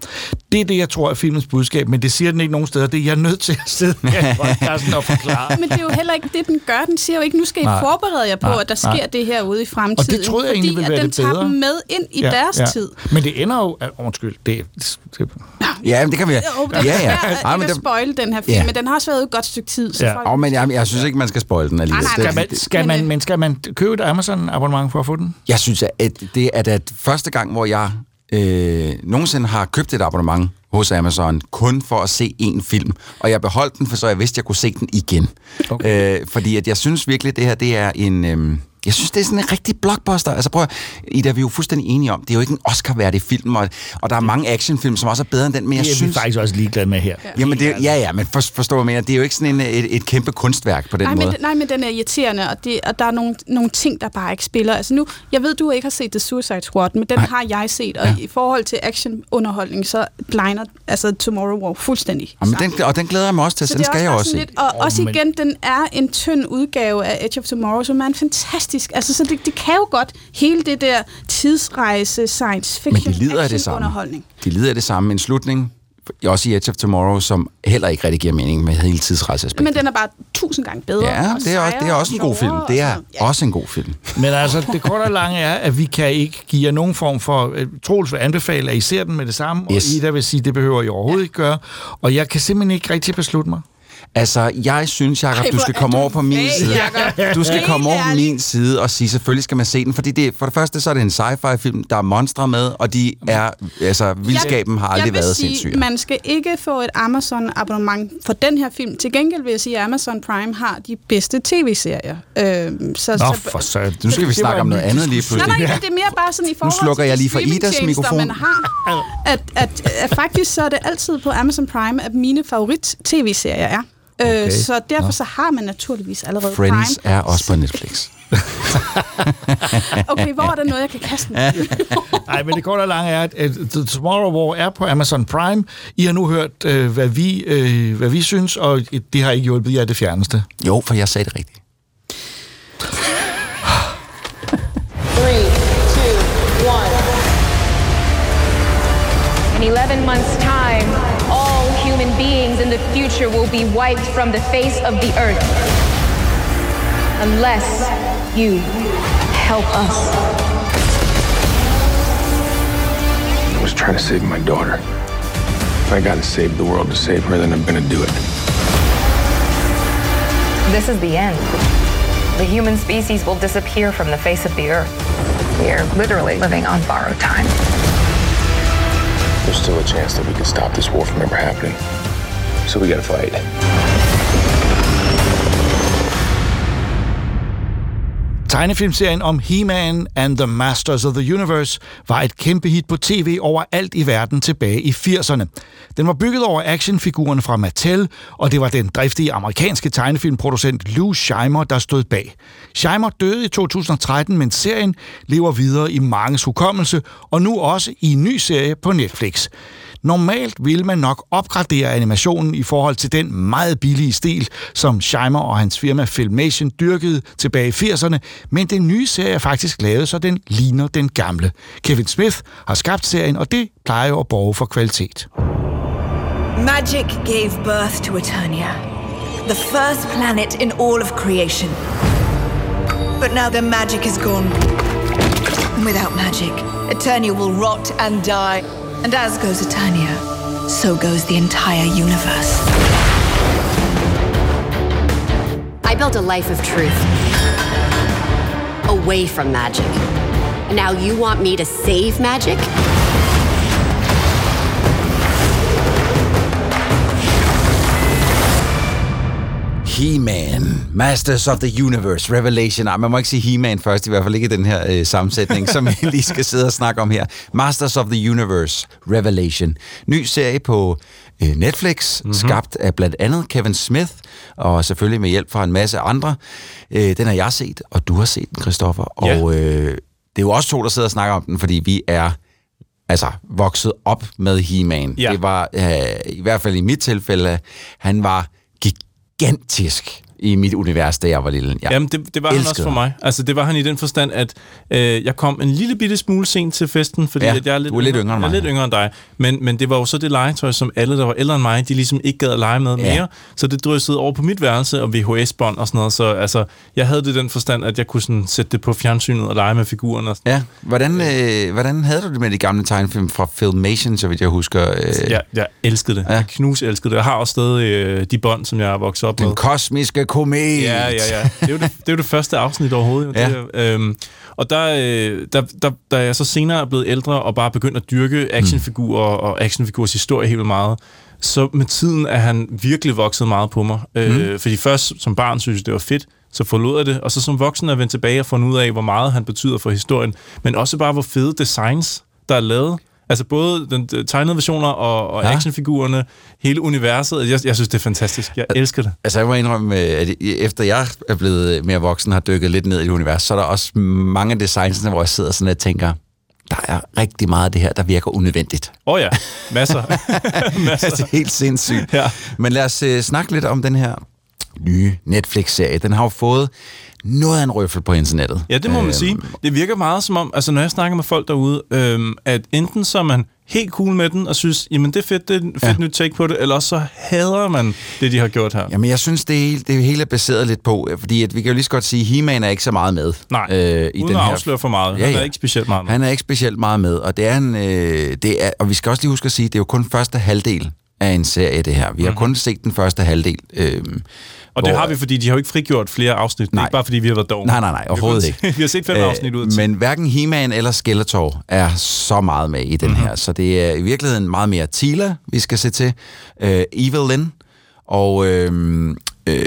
Det er det, jeg tror er filmens budskab, men det siger den ikke nogen steder. Det er jeg er nødt til at sidde her i podcasten og forklare. Men det er jo heller ikke det, den gør. Den siger jo ikke, nu skal I Nej. forberede jer på, Nej, at der nej. sker det her ude i fremtiden. Og det troede jeg egentlig fordi, ville at være den det tager dem med ind i deres tid. Men det ender jo... At, undskyld, det, det, Ja, men det kan vi... Jo, det ja, ja. svært Ej, at men ikke det- at spoil den her film, Ja. men den har også været et godt stykke tid. Så Ja. folk, Åh, men jeg, jeg synes ikke, man skal spoil den alligevel. Nej, nej, skal man, skal man, men skal man købe et Amazon-abonnement for at få den? Jeg synes, at det er da første gang, hvor jeg øh, nogensinde har købt et abonnement hos Amazon, kun for at se en film. Og jeg beholdt den, for så jeg vidste, at jeg kunne se den igen. Okay. Øh, fordi at jeg synes virkelig, at det her det er en... Øh, Jeg synes, det er sådan en rigtig blockbuster. Altså prøv at, Ida, vi er jo fuldstændig enige om, det er jo ikke en Oscar-værdig film, og, og der er mange actionfilm, som også er bedre end den, men jeg det er synes... vi faktisk også ligeglade med her. Jamen, det, ja, ja, men for, forstår du, jeg mener, det er jo ikke sådan en, et, et kæmpe kunstværk på den nej, måde. men, nej, men den er irriterende, og, det, og der er nogle, nogle ting, der bare ikke spiller. Altså nu, jeg ved, du ikke har set The Suicide Squad, men den Nej. har jeg set, og ja. i forhold til actionunderholdning, så blegner altså Tomorrow War fuldstændig. Jamen, den, og den glæder jeg mig også til, så, Så den skal jeg bare også se. lidt, og Åh, også men- igen, den er en tynd udgave af Edge of Tomorrow, som er en fantastisk, altså så det, det kan jo godt hele det der tidsrejse, science Men fiction, de lider af det samme. underholdning. De lider af det samme. En slutning, også i Edge of Tomorrow, som heller ikke rigtig giver mening med hele tidsrejseaspektet. Men den er bare tusind gange bedre. Ja, og det er, også, det er også en og god film. Det og er sådan noget. også en god film. Men altså, det korte og lange er, at vi kan ikke give jer nogen form for... øh, Troels vil anbefale, at I ser den med det samme, Yes. og Ida vil sige, at det behøver I overhovedet ikke gøre. Og jeg kan simpelthen ikke rigtig beslutte mig. Altså, jeg synes, Jacob, Ej, du skal komme du over på min vag, side. Jacob. Du skal Helt komme over på min side og sige, selvfølgelig skal man se den. Fordi det, for det første, så er det en sci-fi film, der er monstre med, og de er, altså, vildskaben har aldrig jeg vil været sige, sindssyg. man skal ikke få et Amazon-abonnement for den her film. Til gengæld vil jeg sige, at Amazon Prime har de bedste tv-serier. Øhm, så, Nå, så, for så... Nu skal vi snakke om noget andet lige Nej, pludselig. nej, men det er mere bare sådan i forhold slukker til jeg lige for Idas mikrofon. man har. At, at, at faktisk så er det altid på Amazon Prime, at mine favorit-tv-serier er. Okay. Øh, så derfor Nå. så har man naturligvis allerede Friends Prime. er også på Netflix. Okay, hvor er der noget, jeg kan kaste med? Nej, men det korte og lange er, at, at The Tomorrow War er på Amazon Prime. I har nu hørt, øh, hvad, vi, øh, hvad vi synes, og det har ikke hjulpet jer det fjerneste. Jo, for jeg sagde det rigtigt. The future will be wiped from the face of the earth. Unless you help us. I was trying to save my daughter. If I gotta save the world to save her, then I'm gonna do it. This is the end. The human species will disappear from the face of the earth. We are literally living on borrowed time. There's still a chance that we can stop this war from ever happening. So we gotta fight. Tegnefilmserien om He-Man and the Masters of the Universe var et kæmpe hit på tv overalt i verden tilbage i 80'erne. Den var bygget over actionfigurerne fra Mattel, og det var den driftige amerikanske tegnefilmproducent Lou Scheimer, der stod bag. Scheimer døde i 2013, men serien lever videre i manges hukommelse, og nu også i en ny serie på Netflix. Normalt ville man nok opgradere animationen i forhold til den meget billige stil, som Scheimer og hans firma Filmation dyrkede tilbage i 80'erne, men den nye serie er faktisk lavet, så den ligner den gamle. Kevin Smith har skabt serien, og det plejer jo at borge for kvalitet. Magic gave birth to Eternia, the first planet in all of creation. But now their magic is gone. And without magic, Eternia will rot and die. And as goes Eternia, so goes the entire universe. I built a life of truth. Away from magic. And now you want me to save magic? He-Man, Masters of the Universe, Revelation. Ej, man må ikke sige He-Man først, i hvert fald ikke i den her øh, sammensætning, som vi lige skal sidde og snakke om her. Masters of the Universe, Revelation. Ny serie på øh, Netflix, mm-hmm. skabt af blandt andet Kevin Smith, og selvfølgelig med hjælp fra en masse andre. Øh, den har jeg set, og du har set den, Christoffer. Ja. Og øh, det er jo også to, der sidder og snakker om den, fordi vi er altså vokset op med He-Man. Ja. Det var, øh, i hvert fald i mit tilfælde, han var gigantisk i mit univers, da jeg var lille. Jeg Jamen, det, det var han også for mig. Altså, det var han i den forstand, at øh, jeg kom en lille bitte smule sent til festen, fordi Ja, at jeg er lidt, er lidt yngre end jeg er mig. lidt yngre end dig. Men, men det var jo så det legetøj, som alle, der var ældre end mig, de ligesom ikke gad at lege med Ja. mere. Så det dryssede over på mit værelse og VHS-bånd og sådan noget. Så altså, jeg havde det den forstand, at jeg kunne sådan sætte det på fjernsynet og lege med figurerne. Og sådan. Ja, hvordan, øh, hvordan havde du det med de gamle tegnefilm fra Filmation, så vidt jeg husker? Øh, Jeg, jeg elskede det. Ja. Jeg knus elskede det. Jeg har også stadig øh, de bånd, som jeg er vokset op med. Den kosmiske komet. Ja, ja, ja. Det er jo det, det, er jo det første afsnit overhovedet. Ja. Det, er, øhm, og der, øh, der, der, da jeg så senere er blevet ældre og bare begyndt at dyrke actionfigurer mm. og actionfigurers historie helt meget, så med tiden er han virkelig vokset meget på mig. Mm. Øh, fordi først som barn synes jeg, det var fedt. så forlod jeg det, og så som voksen er vendt tilbage og fundet ud af, hvor meget han betyder for historien, men også bare, hvor fede designs, der er lavet. Altså både den de tegnede versioner og, og Ja. actionfigurerne, hele universet. Jeg, jeg synes, det er fantastisk. Jeg elsker det. Altså, jeg må indrømme, øh, at efter jeg er blevet mere voksen, har dykket lidt ned i det univers, så er der også mange designs, hvor jeg sidder sådan og tænker, der er rigtig meget af det her, der virker unødvendigt. Åh oh ja, masser. masser. det er helt sindssygt. Ja. Men lad os øh, snakke lidt om den her nye Netflix-serie. Den har jo fået noget af en røffel på internettet. Ja, det må man Øhm, sige. Det virker meget som om, altså når jeg snakker med folk derude, øhm, at enten så er man helt cool med den og synes, jamen det er fedt, det er fedt ja. nyt take på det, eller også så hader man det, de har gjort her. Jamen, jeg synes, det, hele, det hele er baseret lidt på, øh, fordi at vi kan jo lige så godt sige, at He-Man er ikke så meget med. Nej, øh, i uden den at her... afsløre for meget. Han er ikke specielt meget med. Han er ikke specielt meget med, og det er en, øh, det er, og vi skal også lige huske at sige, det er jo kun første halvdel af en serie, det her. Vi har Mhm. kun set den første halvdel. Øh, Og det har vi, fordi de har jo ikke frigjort flere afsnit. Det er Nej. ikke bare, fordi vi har været dogne. Nej, nej, nej, overhovedet vi ikke. kun- vi har set fem afsnit ud af. Men hverken He-Man eller Skeletor er så meget med i den Mhm. mm-hmm. her, så det er i virkeligheden meget mere Tila, vi skal se til. Øh, Evelyn, og, øh, øh,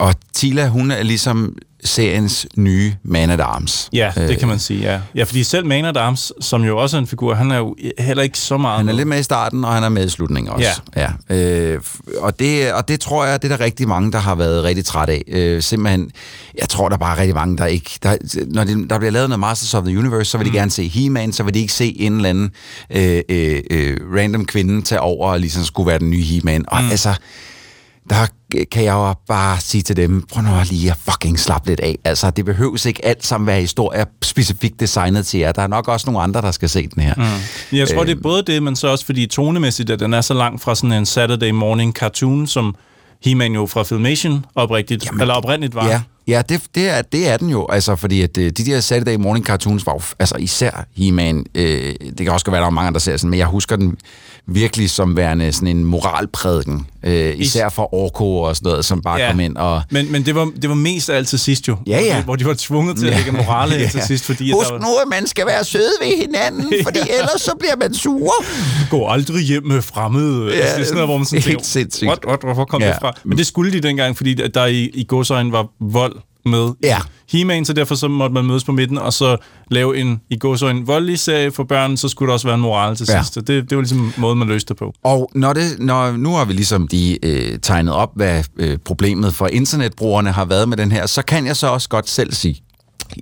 og Tila, hun er ligesom seriens nye Man at Arms. Ja, det kan man sige, ja. Ja, fordi selv Man at Arms, som jo også er en figur, han er jo heller ikke så meget Han er lidt med i starten, og han er med i slutningen også. Ja. ja. Øh, og, det, og det tror jeg, det er der rigtig mange, der har været rigtig træt af. Øh, simpelthen, jeg tror, der er bare rigtig mange, der ikke... Der, når det, der bliver lavet noget Masters of the Universe, så vil de Mm. gerne se He-Man, så vil de ikke se en eller anden øh, øh, øh, random kvinde tage over og ligesom skulle være den nye He-Man. Og Mm. altså, der kan jeg jo bare sige til dem, prøv nu lige at fucking slappe lidt af. Altså, det behøves ikke alt sammen være historier specifikt designet til jer. Der er nok også nogle andre, der skal se den her. Mm. Jeg tror, Øh, det er både det, men så også fordi tonemæssigt, at den er så langt fra sådan en Saturday morning cartoon, som He-Man jo fra Filmation oprigtigt, Jamen, eller oprindeligt var. Ja, ja det, det, er, det er den jo, altså, fordi at, øh, de der Saturday morning cartoons var jo, altså især He-Man, øh, det kan også godt være, der er mange, der ser sådan, men jeg husker den virkelig som værende sådan en moralprædiken, øh, især for Orko og sådan noget, som bare ja. kom ind og... Men, men det, var, det var mest alt til sidst jo. Ja, ja. Hvor de, var tvunget til at lægge morale ja. til sidst, fordi... Husk der var, nu, at man skal være sød ved hinanden, fordi ellers så bliver man sur. Gå aldrig hjem med fremmede. Ja, altså, det er sådan noget, hvor man sådan helt tænker, sindssygt. What, what, hvorfor kom Ja. ja. det fra? Men det skulle de dengang, fordi der i, i godsøjen var vold med ja. He-Man, så derfor så måtte man mødes på midten, og så lave en i godsøjen voldelig serie for børn, så skulle der også være en moral til Ja. sidst. Det, det var ligesom måden, man løste det på. Og når det, når, nu har vi ligesom de øh, tegnet op, hvad øh, problemet for internetbrugerne har været med den her, så kan jeg så også godt selv sige,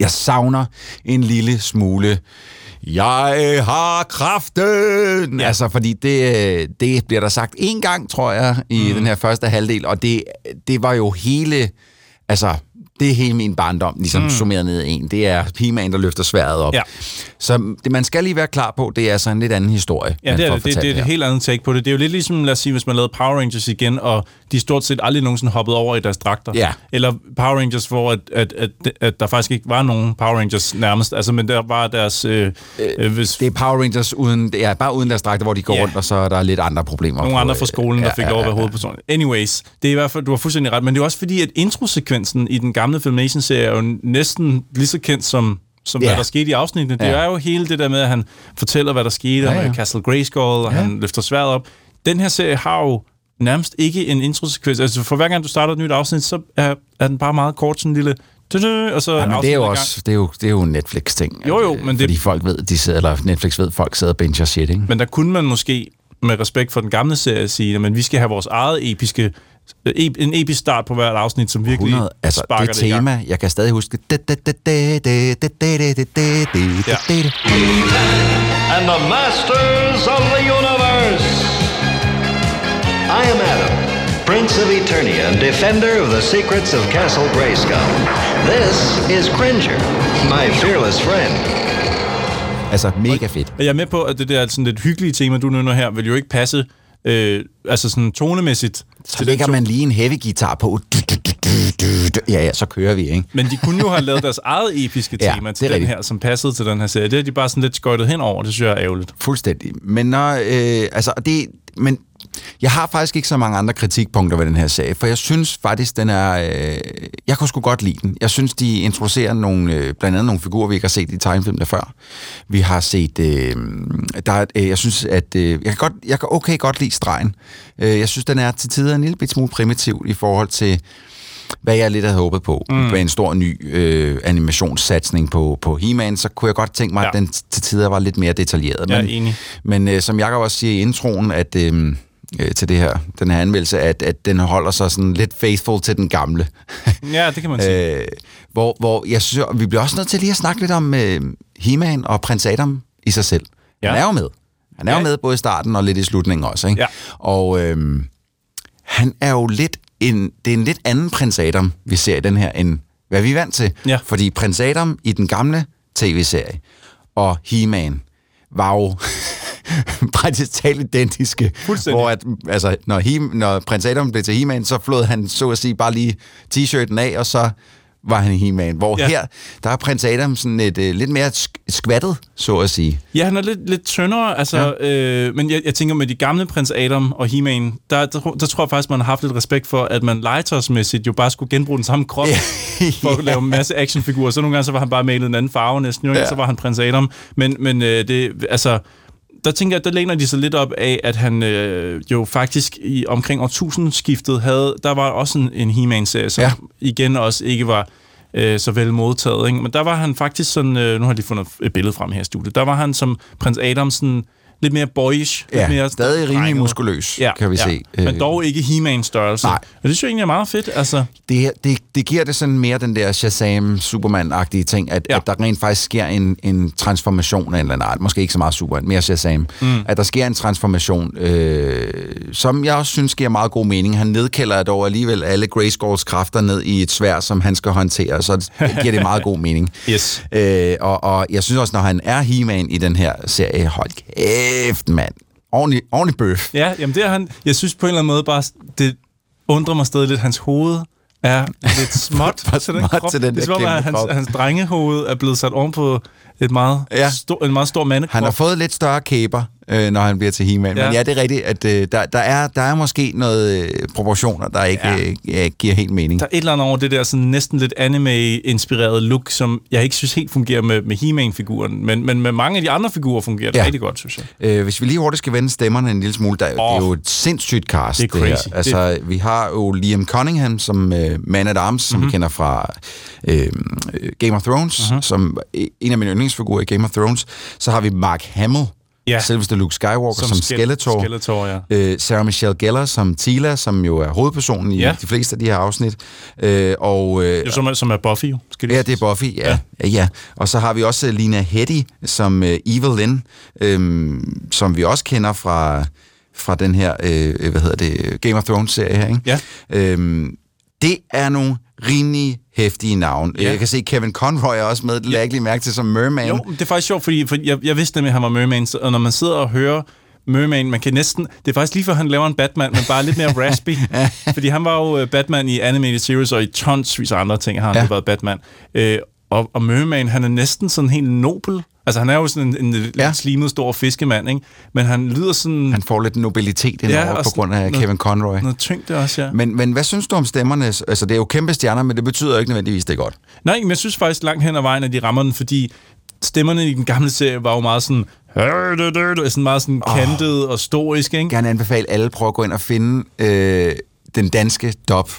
jeg savner en lille smule jeg har kraften! Ja. Altså, fordi det, øh, det bliver der sagt en gang, tror jeg, i mm. den her første halvdel, og det, det var jo hele, altså, det er hele min barndom, ligesom mm. Mm. summeret ned i en. Det er He-Man, der løfter sværet op. Ja. Så det, man skal lige være klar på, det er altså en lidt anden historie. Ja, det er det. Det, det er et helt andet take på det. Det er jo lidt ligesom, lad os sige, hvis man lavede Power Rangers igen, og de stort set aldrig nogensinde hoppede over i deres dragter. Ja. Eller Power Rangers, hvor at, at, at, at der faktisk ikke var nogen Power Rangers nærmest. Altså, men der var deres... Øh, øh, hvis Det er Power Rangers uden, det er bare uden deres dragter, hvor de går Ja. rundt, og så er der lidt andre problemer. nogle på, andre fra øh, skolen, der fik lov at være hovedperson. Anyways, det er i hvert fald, du har fuldstændig ret, men det er også fordi, at introsekvensen i den gamle Filmation-serie er jo næsten lige så kendt som som Ja. hvad der skete i afsnittene. Det Ja. er jo hele det der med, at han fortæller, hvad der skete Ja, ja, ja. med Castle Grayskull, og Ja. han løfter sværet op. Den her serie har jo nærmest ikke en introsekvens. Altså for hver gang du starter et nyt afsnit, så er, er den bare meget kort, sådan en lille... Og så Ja, men det er jo også det er jo, det er jo en Netflix-ting. Jo, jo, øh, men det- Fordi folk ved, de sidder, eller Netflix ved, folk sidder og binger shit, ikke? Men der kunne man måske med respekt for den gamle serie sige, at vi skal have vores eget episke øh, ep- en episk start på hvert afsnit, som virkelig 100, altså sparker det det tema, jeg kan stadig huske... and the masters of the universe. I am Adam, Prince of Eternia and defender of the secrets of Castle Grayskull. This is Cringer, my fearless friend. Altså, mega fedt. Og jeg er med på, at det der sådan lidt hyggelige tema, du nævner her, vil jo ikke passe øh, altså sådan tonemæssigt. Så lægger man lige en heavy guitar på. Ja, ja, så kører vi, ikke? Men de kunne jo have lavet deres eget episke Ja, tema det til den rigtigt. her, som passede til den her serie. Det har de bare sådan lidt skøjtet hen over. Det synes jeg er ærgerligt. Fuldstændig. Men når, øh, altså, det, men jeg har faktisk ikke så mange andre kritikpunkter ved den her serie, for jeg synes faktisk, den er... Øh, jeg kunne sgu godt lide den. Jeg synes, de introducerer nogle, øh, blandt andet nogle figurer, vi ikke har set i tegnefilmene før. Vi har set... Øh, der, er- øh, jeg synes, at... Øh, jeg, kan godt, jeg kan okay godt lide stregen. Øh, jeg synes, den er til tider en lille bit smule primitiv i forhold til hvad jeg lidt havde håbet på, mm. med en stor ny øh, animationssatsning på, på He-Man, så kunne jeg godt tænke mig, ja. at den til tider var lidt mere detaljeret. Er Men, enig. men øh, som Jacob også siger i introen, at... Øh, øh, til det her, den her anmeldelse, at, at den holder sig sådan lidt faithful til den gamle. Ja, det kan man sige. Øh, hvor, hvor jeg synes, vi bliver også nødt til lige at snakke lidt om øh, He-Man og prins Adam i sig selv. Ja. Han er jo med. Han er Ja. jo med både i starten og lidt i slutningen også. Ikke? Ja. Og øh, han er jo lidt en, det er en lidt anden prins Adam, vi ser i den her, end hvad vi er vant til. Ja. Fordi prins Adam i den gamle tv-serie og He-Man var jo praktisk talt identiske. Hvor at, altså, når, he, når prins Adam blev til He-Man, så flåede han så at sige bare lige t-shirten af, og så var han He-Man. Hvor Ja. her, der er prins Adam sådan et, uh, lidt mere sk- skvattet, så at sige. Ja, han er lidt, lidt tyndere, altså, ja. øh, men jeg, jeg tænker med de gamle prins Adam og He-Man, der, der, der tror jeg faktisk, man har haft lidt respekt for, at man legetøjsmæssigt jo bare skulle genbruge den samme krop for at lave en masse actionfigurer. Så nogle gange så var han bare malet en anden farve næsten, jo. Ja. så var han prins Adam. Men, men øh, det, altså, der tænker jeg, der læner de sig lidt op af, at han øh, jo faktisk i omkring årtusindskiftet havde, der var også en, en He-Man-serie, som ja. Igen også ikke var øh, så vel modtaget. Ikke? Men der var han faktisk sådan, øh, nu har jeg lige fundet et billede frem her i studiet, der var han som prins Adam sådan lidt mere boyish. Ja, lidt mere stadig rimelig muskuløs, kan vi se. Men Øh. dog ikke He-Man størrelse. Nej. Og det synes jeg egentlig er meget fedt. Altså, det, det, det giver det sådan mere den der Shazam-Superman-agtige ting, at, Ja. ja. at der rent faktisk sker en, en transformation af en eller anden art. Måske ikke så meget Superman, mere Shazam. Mm. At der sker en transformation, øh, som jeg også synes giver meget god mening. Han nedkælder dog alligevel alle Grayskulls kræfter ned i et svær, som han skal håndtere, så det giver det meget god mening. Yes. Øh, og, og jeg synes også, når han er He-Man i den her serie, hold kæft, mand. Ordentlig, ordentlig bøf. ja, jamen det er han. Jeg synes på en eller anden måde bare, det undrer mig stadig lidt, hans hoved er lidt småt For til den småt krop. til den det er som om, at hans, krop. hans drengehoved er blevet sat oven på et meget Ja. stor, en meget stor mandekrop. Han har fået lidt større kæber, øh, når han bliver til He-Man. Ja. Men ja, det er rigtigt, at øh, der, der, er, der er måske noget øh, proportioner, der ikke Ja. øh, ja, giver helt mening. Der er et eller andet over det der sådan næsten lidt anime-inspirerede look, som jeg ikke synes helt fungerer med, med He-Man-figuren, men, men med mange af de andre figurer fungerer det Ja. rigtig godt, synes jeg. Øh, hvis vi lige hurtigt skal vende stemmerne en lille smule, der, oh, det er jo et sindssygt cast. det er her. crazy. Altså, vi har jo Liam Cunningham som øh, Man at Arms, som Mhm. vi kender fra øh, Game of Thrones, Mhm. som en af mine yndlingsfigurer i Game of Thrones. Så har vi Mark Hamill, Ja. selveste Luke Skywalker, som, som Skele- Skeletor. Skeletor, ja. Øh, Sarah Michelle Gellar som Tila, som jo er hovedpersonen i Ja. de fleste af de her afsnit. Øh, og, øh, som, er- som er Buffy. Skal Ja, det er Buffy, ja. ja. ja, ja. Og så har vi også øh, Lina Headey som øh, Evil Lynn, øhm, som vi også kender fra, fra den her, øh, hvad hedder det, Game of Thrones-serie her, ikke? Ja. Øhm, det er nogle rimelig hæftige navn. Ja. Jeg kan se, Kevin Conroy er også med, det lagde jeg ikke lige mærke til, som Merman. Jo, det er faktisk sjovt, fordi, fordi jeg, jeg vidste nemlig, at han var Merman, så- og når man sidder og hører Merman, man kan næsten... Det er faktisk lige før, han laver en Batman, men bare lidt mere raspy. fordi han var jo øh, Batman i Animated Series, og i tonsvis af andre ting har han ja. været Batman. Øh, og, og Merman, han er næsten sådan helt nobel. Altså, han er jo sådan en, en ja. slimet stor fiskemand, ikke? Men han lyder sådan... Han får lidt nobilitet indover Ja, på grund af noget- Kevin Conroy. Noget tyngde også, ja. Men, men hvad synes du om stemmerne? Altså, det er jo kæmpe stjerner, men det betyder ikke nødvendigvis, det er godt. Nej, men jeg synes faktisk langt hen ad vejen, at de rammer den, fordi stemmerne i den gamle serie var jo meget sådan... Sådan meget sådan kantet og stoisk, ikke? gerne anbefale alle prøve at gå ind og finde øh, den danske dop.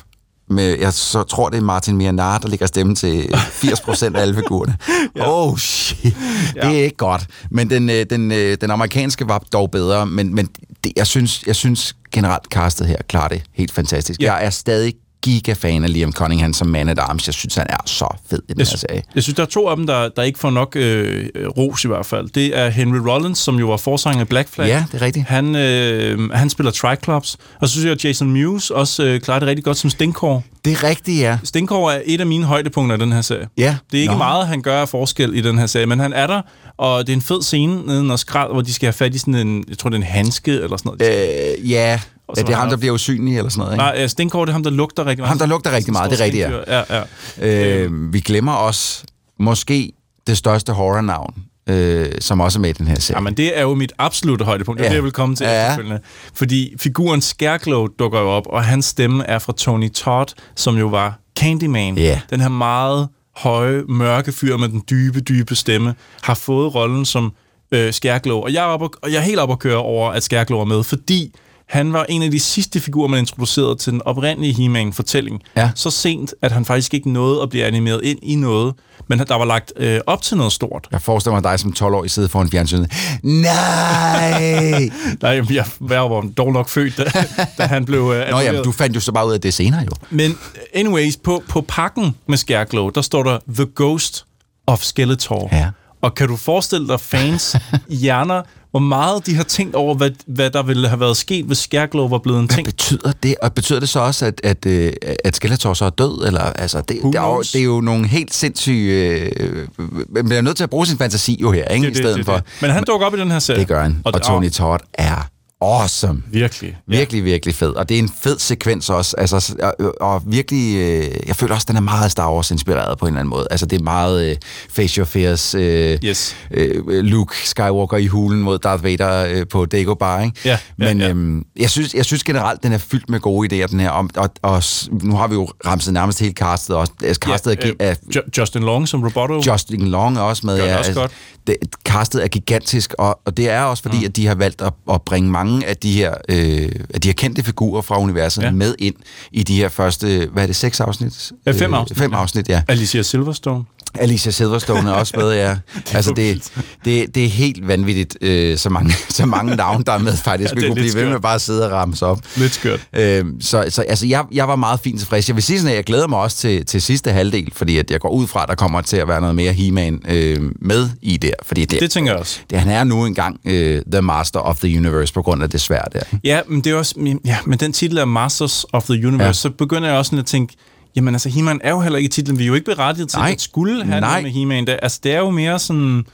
Med, jeg så tror, det er Martin Mianar, der ligger stemme til 80% af alle figurerne. ja. Oh shit, det er ikke godt. Men den, øh, den, øh, den amerikanske var dog bedre, men, men det, jeg, synes, jeg synes generelt castet her klarer det helt fantastisk. Ja. Jeg er stadig giga-fan af Liam Cunningham som Man at Arms. Jeg synes, han er så fed i den Jeg, her serie. jeg synes, der er to af dem, der, der ikke får nok øh, ros i hvert fald. Det er Henry Rollins, som jo var forsanger i Black Flag. Ja, det er rigtigt. Han, øh, han spiller Triclops. Og så synes jeg, at Jason Mewes også øh, klarer det rigtig godt som Stinkor. Det er rigtigt, ja. Stinkor er et af mine højdepunkter i den her serie. Ja. Det er ikke Nå. meget, han gør af forskel i den her serie, men han er der, og det er en fed scene nede i skrald, hvor de skal have fat i sådan en, jeg tror det er en handske eller sådan noget. Øh, ja, Og ja det er ham, der bliver usynlig eller sådan noget. Ikke? Nej, Stinkor, det er ham, der lugter rigtig meget. Ham, der lugter rigtig meget, det er rigtigt, ja. ja. ja. Øh, vi glemmer også måske det største horrornavn, øh, som også er med i den her serie. Jamen, det er jo mit absolutte højdepunkt. Det er Ja. det, jeg vil komme til Ja. efterfølgende. Fordi figuren Scarecrow dukker jo op, og hans stemme er fra Tony Todd, som jo var Candyman. Ja. Den her meget høje, mørke fyr med den dybe, dybe stemme, har fået rollen som øh, Scarecrow. Og jeg er, oppe, og jeg er helt oppe at køre over, at Scarecrow er med, fordi han var en af de sidste figurer, man introducerede til den oprindelige He-Man-fortælling. Ja. Så sent, at han faktisk ikke nåede at blive animeret ind i noget, men der var lagt øh, op til noget stort. Jeg forestiller mig dig som 12-årig sidde foran fjernsynet. Nej! Nej, jeg var dog nok født, da, da han blev øh, Nå ja, du fandt jo så bare ud af det senere jo. Men anyways, på, på pakken med Skærglow, der står der The Ghost of Skeletor. Ja. Og kan du forestille dig fans hjerner, hvor meget de har tænkt over, hvad, hvad der ville have været sket, hvis Skærglow var blevet en ting? Hvad betyder det? Og betyder det så også, at, at, øh, at Skeletor så er død? Eller, altså, det, det, er jo, det er jo nogle helt sindssyge... Øh, man bliver nødt til at bruge sin fantasi jo her, ikke? Det, I stedet det, for... det. Men han dukker op i den her serie. Det gør han. Og, og Tony Todd er awesome. Virkelig. Virkelig, virkelig fed. Og det er en fed sekvens også. Altså, og, og virkelig, øh, jeg føler også, den er meget Star Wars inspireret på en eller anden måde. Altså, det er meget øh, Face Your Fears, øh, yes. øh, Luke Skywalker i hulen mod Darth Vader øh, på Dagobah, ikke? Ja, ja, Men ja. Øhm, jeg, synes, jeg synes generelt, den er fyldt med gode idéer, den her. Og, og, og s- nu har vi jo ramset nærmest hele castet også. Altså, castet Ja, gi- er, Ju- Justin Long som Roboto. Justin Long er også med. Gør det ja, også godt. Det, castet er gigantisk, og, og det er også fordi, mm. at de har valgt at, at bringe mange af de her, øh, af de her kendte figurer fra universet Ja. med ind i de her første, hvad er det, seks afsnit? Ja, fem Øh, afsnit, Fem afsnit, ja. Alicia Silverstone. Alicia Silverstone er også med, ja. altså, det, det, det er helt vanvittigt, øh, så, mange, så mange navne, der er med faktisk. Ja, Vi det er kunne blive ved med skørt. bare at sidde og ramse op. Lidt skørt. Øhm, så så altså, jeg, jeg var meget fint tilfreds. Jeg vil sige sådan, at jeg glæder mig også til, til sidste halvdel, fordi at jeg går ud fra, at der kommer til at være noget mere He-Man øh, med i der. Fordi det, Det tænker jeg også. Det, han er nu engang øh, The Master of the Universe på grund af det svært der. Ja, men det er også, ja, men den titel er Masters of the Universe, Ja. ja. så begynder jeg også sådan at tænke, jamen altså, He-Man er jo heller ikke titlen. Vi er jo ikke berettiget til Nej. at skulle have Nej. noget med He-Man. Altså, det er jo mere sådan,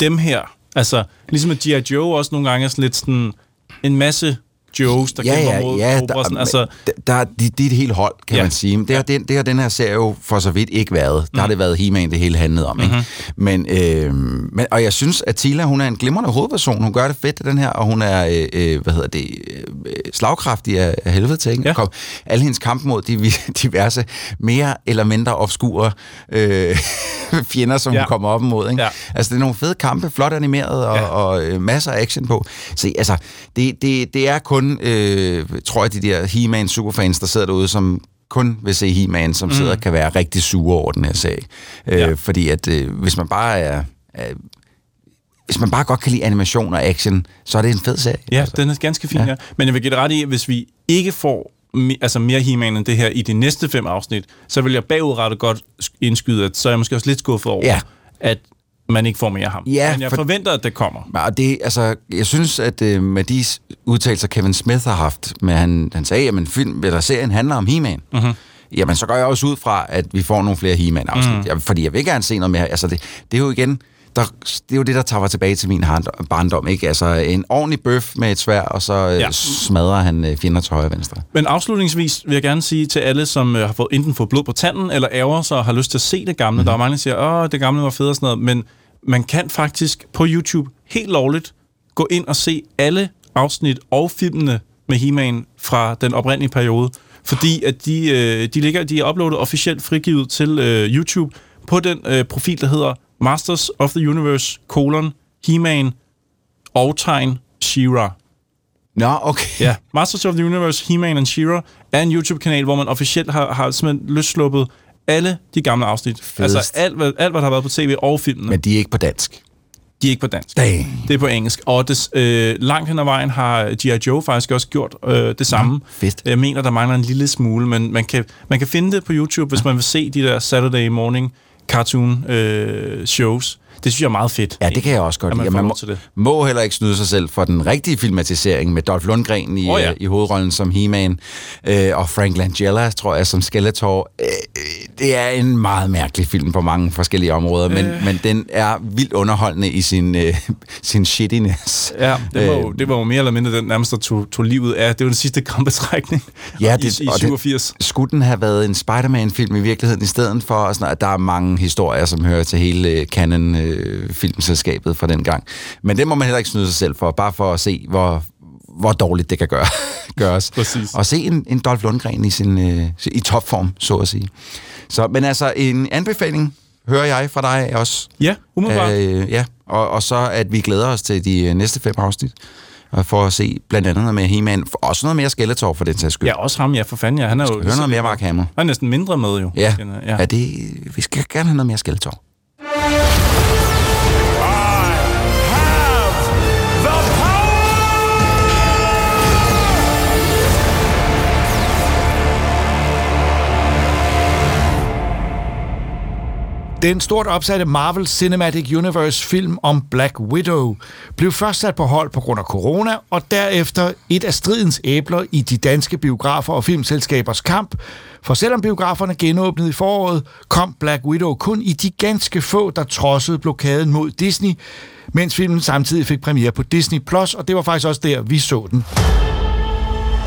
dem her. Altså, ligesom at G.I. Joe også nogle gange er sådan lidt sådan, en masse Joes, der ja, kæmper ja, mod ja, Cobra, der, altså, der, der, de, de er et helt hold, kan Ja. man sige. Det har, den, det har den her serie jo for så vidt ikke været. Der har Mm. det været He-Man, det hele handlede om. Ikke? Men, øh, men, og jeg synes, at Tila, hun er en glimrende hovedperson. Hun gør det fedt, den her, og hun er, øh, øh, hvad hedder det, øh, slagkraftig af, af helvede til. Ikke? Ja. Kom, alle hendes kamp mod de diverse, mere eller mindre obskure øh, fjender, som ja. Hun kommer op imod. Ikke? Ja. Altså, det er nogle fede kampe, flot animeret og, ja. og øh, masser af action på. Så altså, det, det, det er kun, øh, tror jeg, de der He-Man superfans, der sidder derude, som kun vil se He-Man, som mm. sidder kan være rigtig sure over den her sag. Øh, Ja. Fordi at øh, hvis man bare er... er hvis man bare godt kan lide animation og action, så er det en fed serie. Ja, altså. den er ganske fin, ja. ja. Men jeg vil give det ret i, at hvis vi ikke får me, altså mere He-Man end det her i de næste fem afsnit, så vil jeg bagudrettet godt sk- indskyde, at så er jeg måske også lidt skuffet over, Ja. at man ikke får mere ham. Ja, Men jeg for- forventer, at det kommer. Og det, altså, jeg synes, at øh, med de udtalelser, Kevin Smith har haft, med han, han sagde, at film, eller serien handler om He-Man, Mhm. jamen så går jeg også ud fra, at vi får nogle flere He-Man-afsnit. Mhm. Jeg, fordi jeg vil gerne se noget mere. Altså, det, det er jo igen, der, det er jo det, der tager mig tilbage til min barndom. Ikke? Altså, en ordentlig bøf med et svær, og så ja. Ja. smadrer han øh, fjender til højre og venstre. Men afslutningsvis vil jeg gerne sige til alle, som øh, har fået, enten fået blod på tanden, eller ærger sig og har lyst til at se det gamle. Mm. Der er mange, der siger, åh, det gamle var fedt og sådan noget. Men man kan faktisk på YouTube helt lovligt gå ind og se alle afsnit og filmene med He-Man fra den oprindelige periode. Fordi at de, øh, de, ligger, de er uploadet officielt frigivet til øh, YouTube på den øh, profil, der hedder Masters of the Universe, colon, He-Man og tegn She-Ra. Nå, okay. Ja, Masters of the Universe, He-Man and She-Ra er en YouTube-kanal, hvor man officielt har, har simpelthen løssluppet alle de gamle afsnit. Fedest. Altså alt, hvad, alt, hvad der har været på tv og filmene. Men de er ikke på dansk. De er ikke på dansk. Dang. Det er på engelsk. Og det, øh, langt hen ad vejen har G.I. Joe faktisk også gjort øh, det samme. fedt. Jeg mener, der mangler en lille smule, men man kan, man kan finde det på YouTube, hvis man vil se de der Saturday morning cartoon øh, shows. Det synes jeg er meget fedt. Ja, det kan jeg også godt man lide. Man lov må, det. må heller ikke snyde sig selv for den rigtige filmatisering med Dolph Lundgren i, oh, ja. ja. i hovedrollen som He-Man, øh, og Frank Langella, tror jeg, som Skeletor. Øh, øh, det er en meget mærkelig film på mange forskellige områder, men, Øh. men den er vildt underholdende i sin, øh, sin shittiness. Ja, det var, jo, Øh, det var jo mere eller mindre den nærmest, der tog, tog livet af. Det var den sidste krampetrækning Ja, i, det, i og 87. Det, skulle den have været en Spider-Man-film i virkeligheden, i stedet for, og sådan, at der er mange historier, som hører til hele øh, Canon-filmselskabet fra den gang. Men det må man heller ikke snyde sig selv for, bare for at se, hvor, hvor dårligt det kan gøre, gøres. Præcis. Og se en, en Dolph Lundgren i, sin, øh, i topform, så at sige. Så, men altså, en anbefaling hører jeg fra dig også. Ja, umiddelbart. Øh, ja, og, og så at vi glæder os til de øh, næste fem afsnit. Og for at se blandt andet noget med He-Man, også noget mere Skeletor for den sags skyld. Ja, også ham, ja, for fanden, ja. Han er jo... Hør noget mere Mark Hamill. Han er næsten mindre med, jo. Ja, ja. ja det, vi skal gerne have noget mere Skeletor. Den stort opsatte Marvel Cinematic Universe film om Black Widow blev først sat på hold på grund af corona, og derefter et af stridens æbler i de danske biografer og filmselskabers kamp. For selvom biograferne genåbnede i foråret, kom Black Widow kun i de ganske få, der trodsede blokaden mod Disney, mens filmen samtidig fik premiere på Disney+, Plus, og det var faktisk også der, vi så den.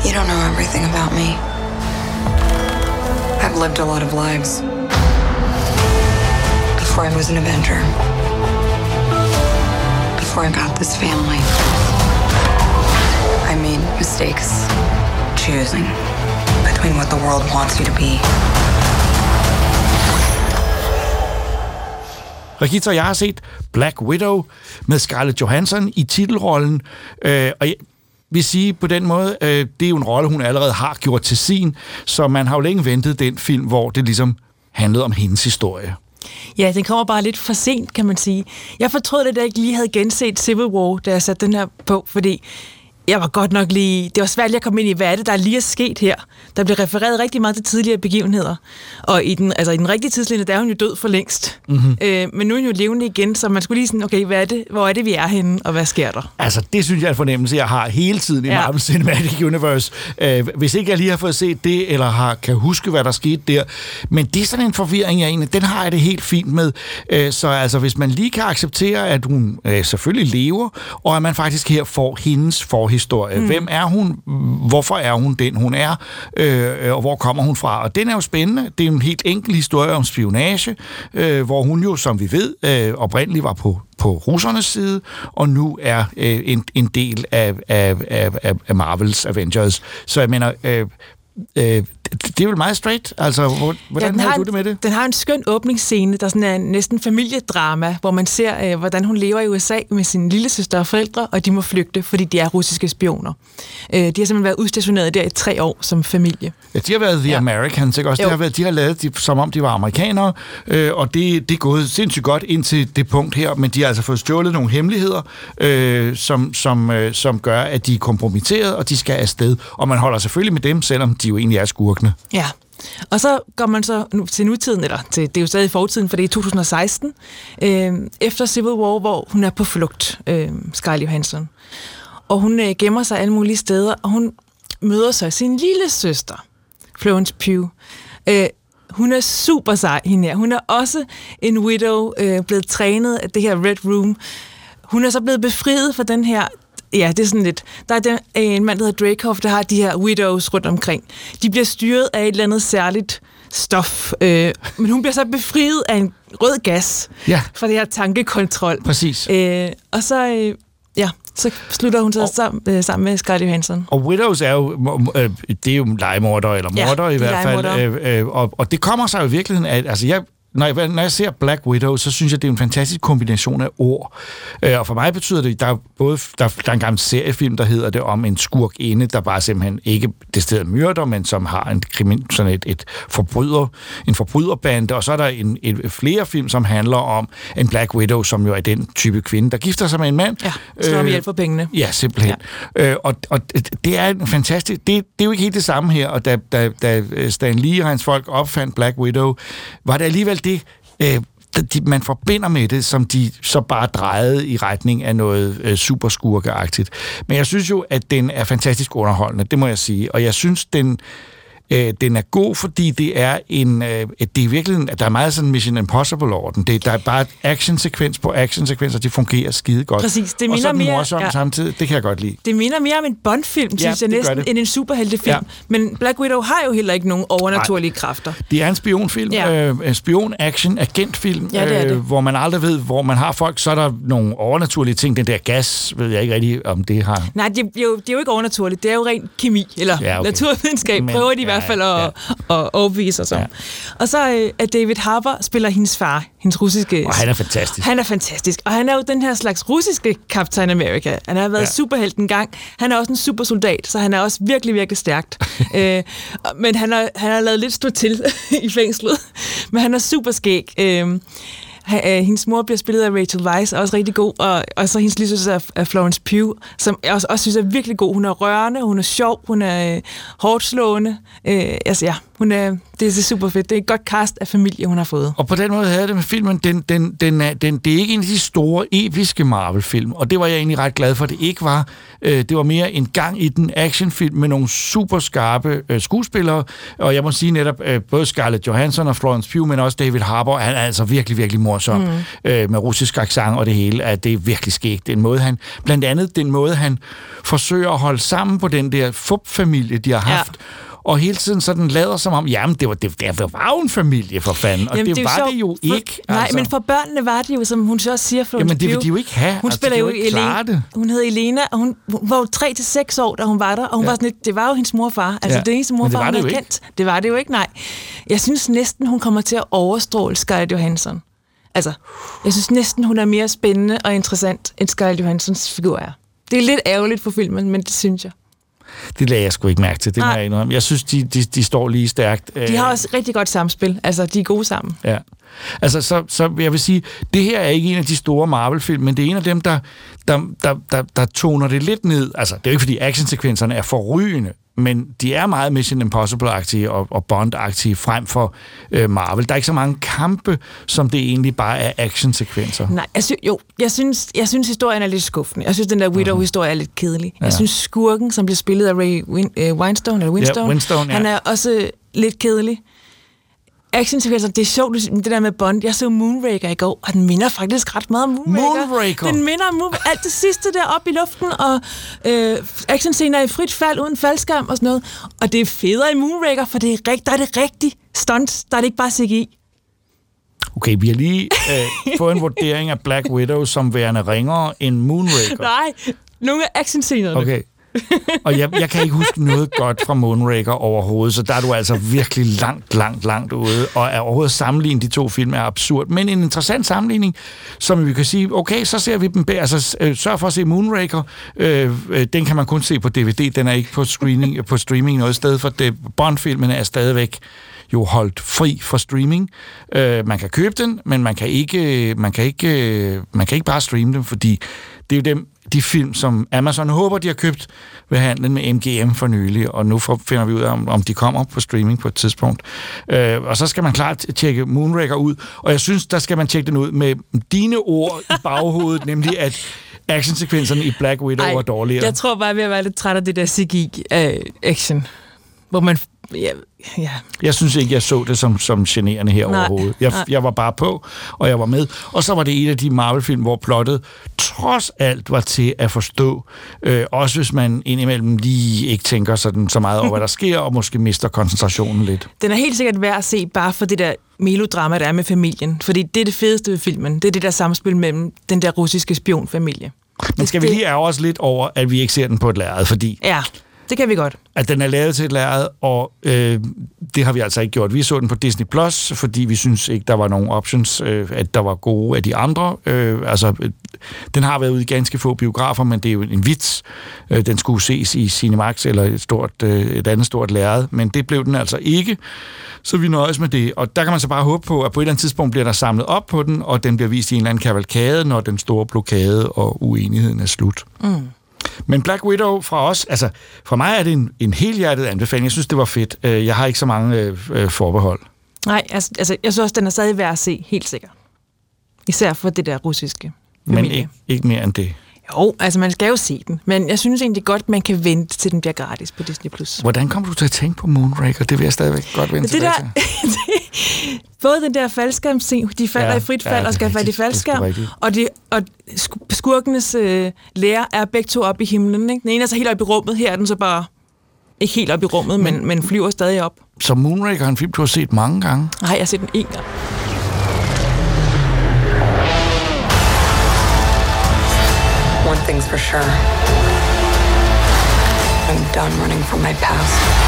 You don't know everything about me. I've lived a lot of lives. Before I was an Avenger. Before I got this family. I made mistakes choosing between what the world wants you to be. Rikita og jeg har set Black Widow med Scarlett Johansson i titelrollen, øh, og jeg vil sige på den måde, øh, det er jo en rolle, hun allerede har gjort til sin, så man har jo længe ventet den film, hvor det ligesom handlede om hendes historie. Ja, den kommer bare lidt for sent, kan man sige. Jeg fortrød det, da jeg ikke lige havde genset Civil War, da jeg satte den her på, fordi jeg var godt nok lige... Det var svært lige at komme ind i, hvad er det, der lige er sket her? Der blev refereret rigtig meget til tidligere begivenheder. Og i den, altså, i den rigtige tidslinje, der er hun jo død for længst. Mm-hmm. Øh, men nu er hun jo levende igen, så man skulle lige sådan, okay, hvad er det, hvor er det, vi er henne, og hvad sker der? Altså, det synes jeg er en fornemmelse, jeg har hele tiden i Ja. Marvel Cinematic Universe. Øh, hvis ikke jeg lige har fået set det, eller har, kan huske, hvad der skete der. Men det er sådan en forvirring, jeg egentlig, den har jeg det helt fint med. Øh, så altså, hvis man lige kan acceptere, at hun øh, selvfølgelig lever, og at man faktisk her får hendes forhistorie. Mm. Hvem er hun? Hvorfor er hun den, hun er? Øh, og hvor kommer hun fra? Og den er jo spændende. Det er en helt enkel historie om spionage, øh, hvor hun jo, som vi ved, øh, oprindeligt var på på russernes side, og nu er øh, en, en del af, af, af, af- af Marvels Avengers. Så jeg mener, øh, øh, det, er vel meget straight. Altså, hvor, hvordan den ja, har har du en- det med det? Den har en skøn åbningsscene, der sådan er en næsten familiedrama, hvor man ser, øh, hvordan hun lever i USA med sin lille søster og forældre, og de må flygte, fordi de er russiske spioner. Øh, de har simpelthen været udstationeret der i tre år som familie. Ja, de har været The ja. Americans, ikke? Også, Jo. de har, været, de har lavet, de, som om de var amerikanere, øh, og det, det er gået sindssygt godt indtil det punkt her, men de har altså fået stjålet nogle hemmeligheder, øh, som, som, øh, som gør, at de er kompromitteret, og de skal afsted. Og man holder selvfølgelig med dem, selvom de jo egentlig er udelukkende. Ja. Og så går man så nu, til nutiden, eller til, det er jo stadig fortiden, for det er 2016, øh, efter Civil War, hvor hun er på flugt, øh, Scarlett Johansson. Og hun øh, gemmer sig alle mulige steder, og hun møder så sin lille søster, Florence Pugh. Øh, hun er super sej, hende her. Hun er også en widow, øh, blevet trænet af det her Red Room. Hun er så blevet befriet fra den her Ja, det er sådan lidt... Der er den, øh, en mand, der hedder Dracoff, der har de her widows rundt omkring. De bliver styret af et eller andet særligt stof. Øh, men hun bliver så befriet af en rød gas Ja. fra det her tankekontrol. Præcis. Øh, og så, øh, ja, så slutter hun sig sammen, øh, sammen med Scarlett Johansson. Og Widows er jo, øh, det er jo legemorder, eller Ja, morder i er hvert fald. legemordere. Øh, øh, og, og det kommer sig jo i virkeligheden af, altså jeg, når jeg, når jeg ser Black Widow, så synes jeg, det er en fantastisk kombination af ord. Øh, og for mig betyder det, der er både der, der er en gammel seriefilm, der hedder det om en skurk inde, der bare simpelthen ikke det sted myrder, men som har en krimin, sådan et, et forbryder, en forbryderbande. Og så er der en, et, flere film, som handler om en Black Widow, som jo er den type kvinde, der gifter sig med en mand. Ja, slår med hjælp for pengene. Ja, simpelthen. Ja. Øh, og, og det er en fantastisk... Det, det er jo ikke helt det samme her, og da, da, da Stan Lee og hans folk opfandt Black Widow, var det alligevel det, øh, de, man forbinder med det, som de så bare drejede i retning af noget øh, superskurkeagtigt. Men jeg synes jo, at den er fantastisk underholdende, det må jeg sige. Og jeg synes, den... Øh, den er god, fordi det er en... Øh, det er virkelig... at Der er meget sådan Mission Impossible over den. Det, der er bare actionsekvens på actionsekvens, og de fungerer skide godt. Præcis, det og så minder den mere- morsom ja. ja. samtidig. Det kan jeg godt lide. Det minder mere om en Bond-film, Ja, synes jeg næsten, end en superheltefilm. Ja. Ja. Men Black Widow har jo heller ikke nogen overnaturlige Nej. kræfter. Det er en spionfilm, Ja. ja. øh, spion-action, agentfilm, Ja, det er det. Øh, hvor man aldrig ved, hvor man har folk. Så er der nogle overnaturlige ting. Den der gas, ved jeg ikke rigtig, om det har... Nej, det, er jo, det er jo ikke overnaturligt. Det er jo ren kemi, eller ja, Ja, okay. naturvidenskab, Men- prøver de i ja. Hvert fald at, ja. at overbevise os om. Ja. Og så øh, er David Harbour spiller hendes far, hendes russiske... Og han er fantastisk. Han er fantastisk. Og han er jo den her slags russiske Captain America. Han har været Ja. superhelt en gang. Han er også en supersoldat, så han er også virkelig, virkelig stærkt. øh, men han har, han har lavet lidt stå til i fængslet. Men han er super skæg. Øh, Øh, hendes mor bliver spillet af Rachel Weisz, også rigtig god, og, og så hendes lille søster er Florence Pugh, som jeg også, også synes er virkelig god. Hun er rørende, hun er sjov, hun er øh, hårdt slående. Øh, altså ja, hun er, det er super fedt. Det er et godt cast af familie, hun har fået. Og på den måde havde jeg det med filmen, den, den, den er, den, det er ikke en af de store, episke Marvel-film, og det var jeg egentlig ret glad for, det ikke var. Øh, det var mere en gang i den actionfilm med nogle super skarpe øh, skuespillere, og jeg må sige netop, øh, både Scarlett Johansson og Florence Pugh, men også David Harbour, han er altså virkelig, virkelig morsom mm. øh, med russisk accent og det hele, at det er virkelig skægt. Den måde, han, blandt andet den måde, han forsøger at holde sammen på den der FUP-familie, de har haft, ja. Og hele tiden sådan lader som om, jamen, det var, det, det var jo en familie for fanden, og Jamen, det, er var sjovt, det jo for, ikke. Nej, men for børnene var det jo, som hun så også siger, Florence Jamen, det vil de jo ikke have. Hun Altså, spiller jo jo Elena. det. Hun hed Elena, og hun, hun var jo 3 til seks år, da hun var der, og hun Ja. var sådan lidt, det var jo hendes mor og far. Altså, Ja. det eneste Men mor og det far, var hun det havde kendt. Det var det jo ikke, nej. Jeg synes næsten, hun kommer til at overstråle Scarlett Johansson. Altså, jeg synes næsten, hun er mere spændende og interessant, end Scarlett Johanssons figur er. Det er lidt ærgerligt for filmen, men det synes jeg. Det lagde jeg sgu ikke mærke til, det må Nej. jeg indrømme. Jeg synes, de, de, de står lige stærkt. De har også rigtig godt samspil. Altså, de er gode sammen. Ja. Altså, så, så jeg vil sige, det her er ikke en af de store Marvel-film, men det er en af dem, der, der, der, der, der toner det lidt ned. Altså, det er jo ikke, fordi actionsekvenserne er forrygende, men de er meget Mission Impossible-agtige og, og Bond-agtige frem for øh, Marvel. Der er ikke så mange kampe, som det egentlig bare er actionsekvenser. Nej, jeg sy- jo, jeg synes, jeg synes, historien er lidt skuffende. Jeg synes, den der Widow-historie er lidt kedelig. Ja. Jeg synes, skurken, som bliver spillet af Ray Win- øh, Winstone, eller Winstone, Winstone, ja. han er også lidt kedelig. Actionsekvenser, det er sjovt, det der med Bond. Jeg så Moonraker i går, og den minder faktisk ret meget om Moonraker. Moonraker? Den minder om Moon- alt det sidste der op i luften, og øh, actionscener i frit fald uden faldskærm og sådan noget. Og det er federe i Moonraker, for det er rigt- der er det rigtige stunts. Der er det ikke bare CGI. Okay, vi har lige øh, fået en vurdering af Black Widow som værende ringere end Moonraker. Nej, nogle af actionscenerne. Okay. Og jeg, jeg kan ikke huske noget godt fra Moonraker overhovedet, så der er du altså virkelig langt, langt, langt ude. Og at overhovedet sammenligne de to film er absurd. Men en interessant sammenligning, som vi kan sige, okay, så ser vi dem bag. Altså, øh, sørg for at se Moonraker. Øh, øh, den kan man kun se på DVD. Den er ikke på, screening, på streaming noget sted, for det, Bond-filmen er stadigvæk jo holdt fri for streaming. Øh, man kan købe den, men man kan ikke, man kan ikke, øh, man kan ikke bare streame dem, fordi det er jo dem, de film, som Amazon håber, de har købt ved handlen med MGM for nylig, og nu finder vi ud af, om, om de kommer på streaming på et tidspunkt. Øh, og så skal man klart tjekke Moonraker ud, og jeg synes, der skal man tjekke den ud med dine ord i baghovedet, nemlig at actionsekvenserne i Black Widow Ej, var dårligere. Jeg tror bare, at jeg være lidt træt af det der CGI-action, hvor man... Ja, ja. Jeg synes ikke, jeg så det som, som generende her Nej, overhovedet. Jeg, nej. jeg var bare på, og jeg var med. Og så var det en af de Marvel-film, hvor plottet trods alt var til at forstå. Øh, også hvis man indimellem lige ikke tænker sådan, så meget over, hvad der sker, og måske mister koncentrationen lidt. Den er helt sikkert værd at se, bare for det der melodrama, der er med familien. Fordi det er det fedeste ved filmen. Det er det der samspil mellem den der russiske spionfamilie. Men skal vi lige ærge os lidt over, at vi ikke ser den på et lærred, fordi Ja, det kan vi godt. at den er lavet til et lærred, og øh, det har vi altså ikke gjort. Vi så den på Disney+, Plus, fordi vi synes ikke, der var nogen options, øh, at der var gode af de andre. Øh, altså, øh, den har været ude i ganske få biografer, men det er jo en vits. Øh, den skulle ses i Cinemax eller et, stort, øh, et andet stort lærred, men det blev den altså ikke. Så vi nøjes med det. Og der kan man så bare håbe på, at på et eller andet tidspunkt bliver der samlet op på den, og den bliver vist i en eller anden kavalkade, når den store blokade og uenigheden er slut. Mm. Men Black Widow fra os, altså fra mig er det en, en helhjertet anbefaling. Jeg synes, det var fedt. Øh, Jeg har ikke så mange øh, øh, forbehold. Nej, altså, altså jeg synes også, den er stadig værd at se, helt sikkert. Især for det der russiske Men familie. ikke, ikke mere end det. Jo, altså man skal jo se den. Men jeg synes egentlig godt, man kan vente til den bliver gratis på Disney+. Plus. Hvordan kommer du til at tænke på Moonraker? Det vil jeg stadigvæk godt vende det der, både den der faldskærmscene, de falder Ja, i frit fald ja, og skal fat i er faldskærm, og, de, og sku- skurkenes øh, lærer er begge to oppe i himlen. Ikke? Den ene er så helt oppe i rummet, her er den så bare ikke helt oppe i rummet, men, men flyver stadig op. Så Moonraker er en film, du har set mange gange. Nej, jeg har set den en gang. One thing's for sure. I'm done running from my past.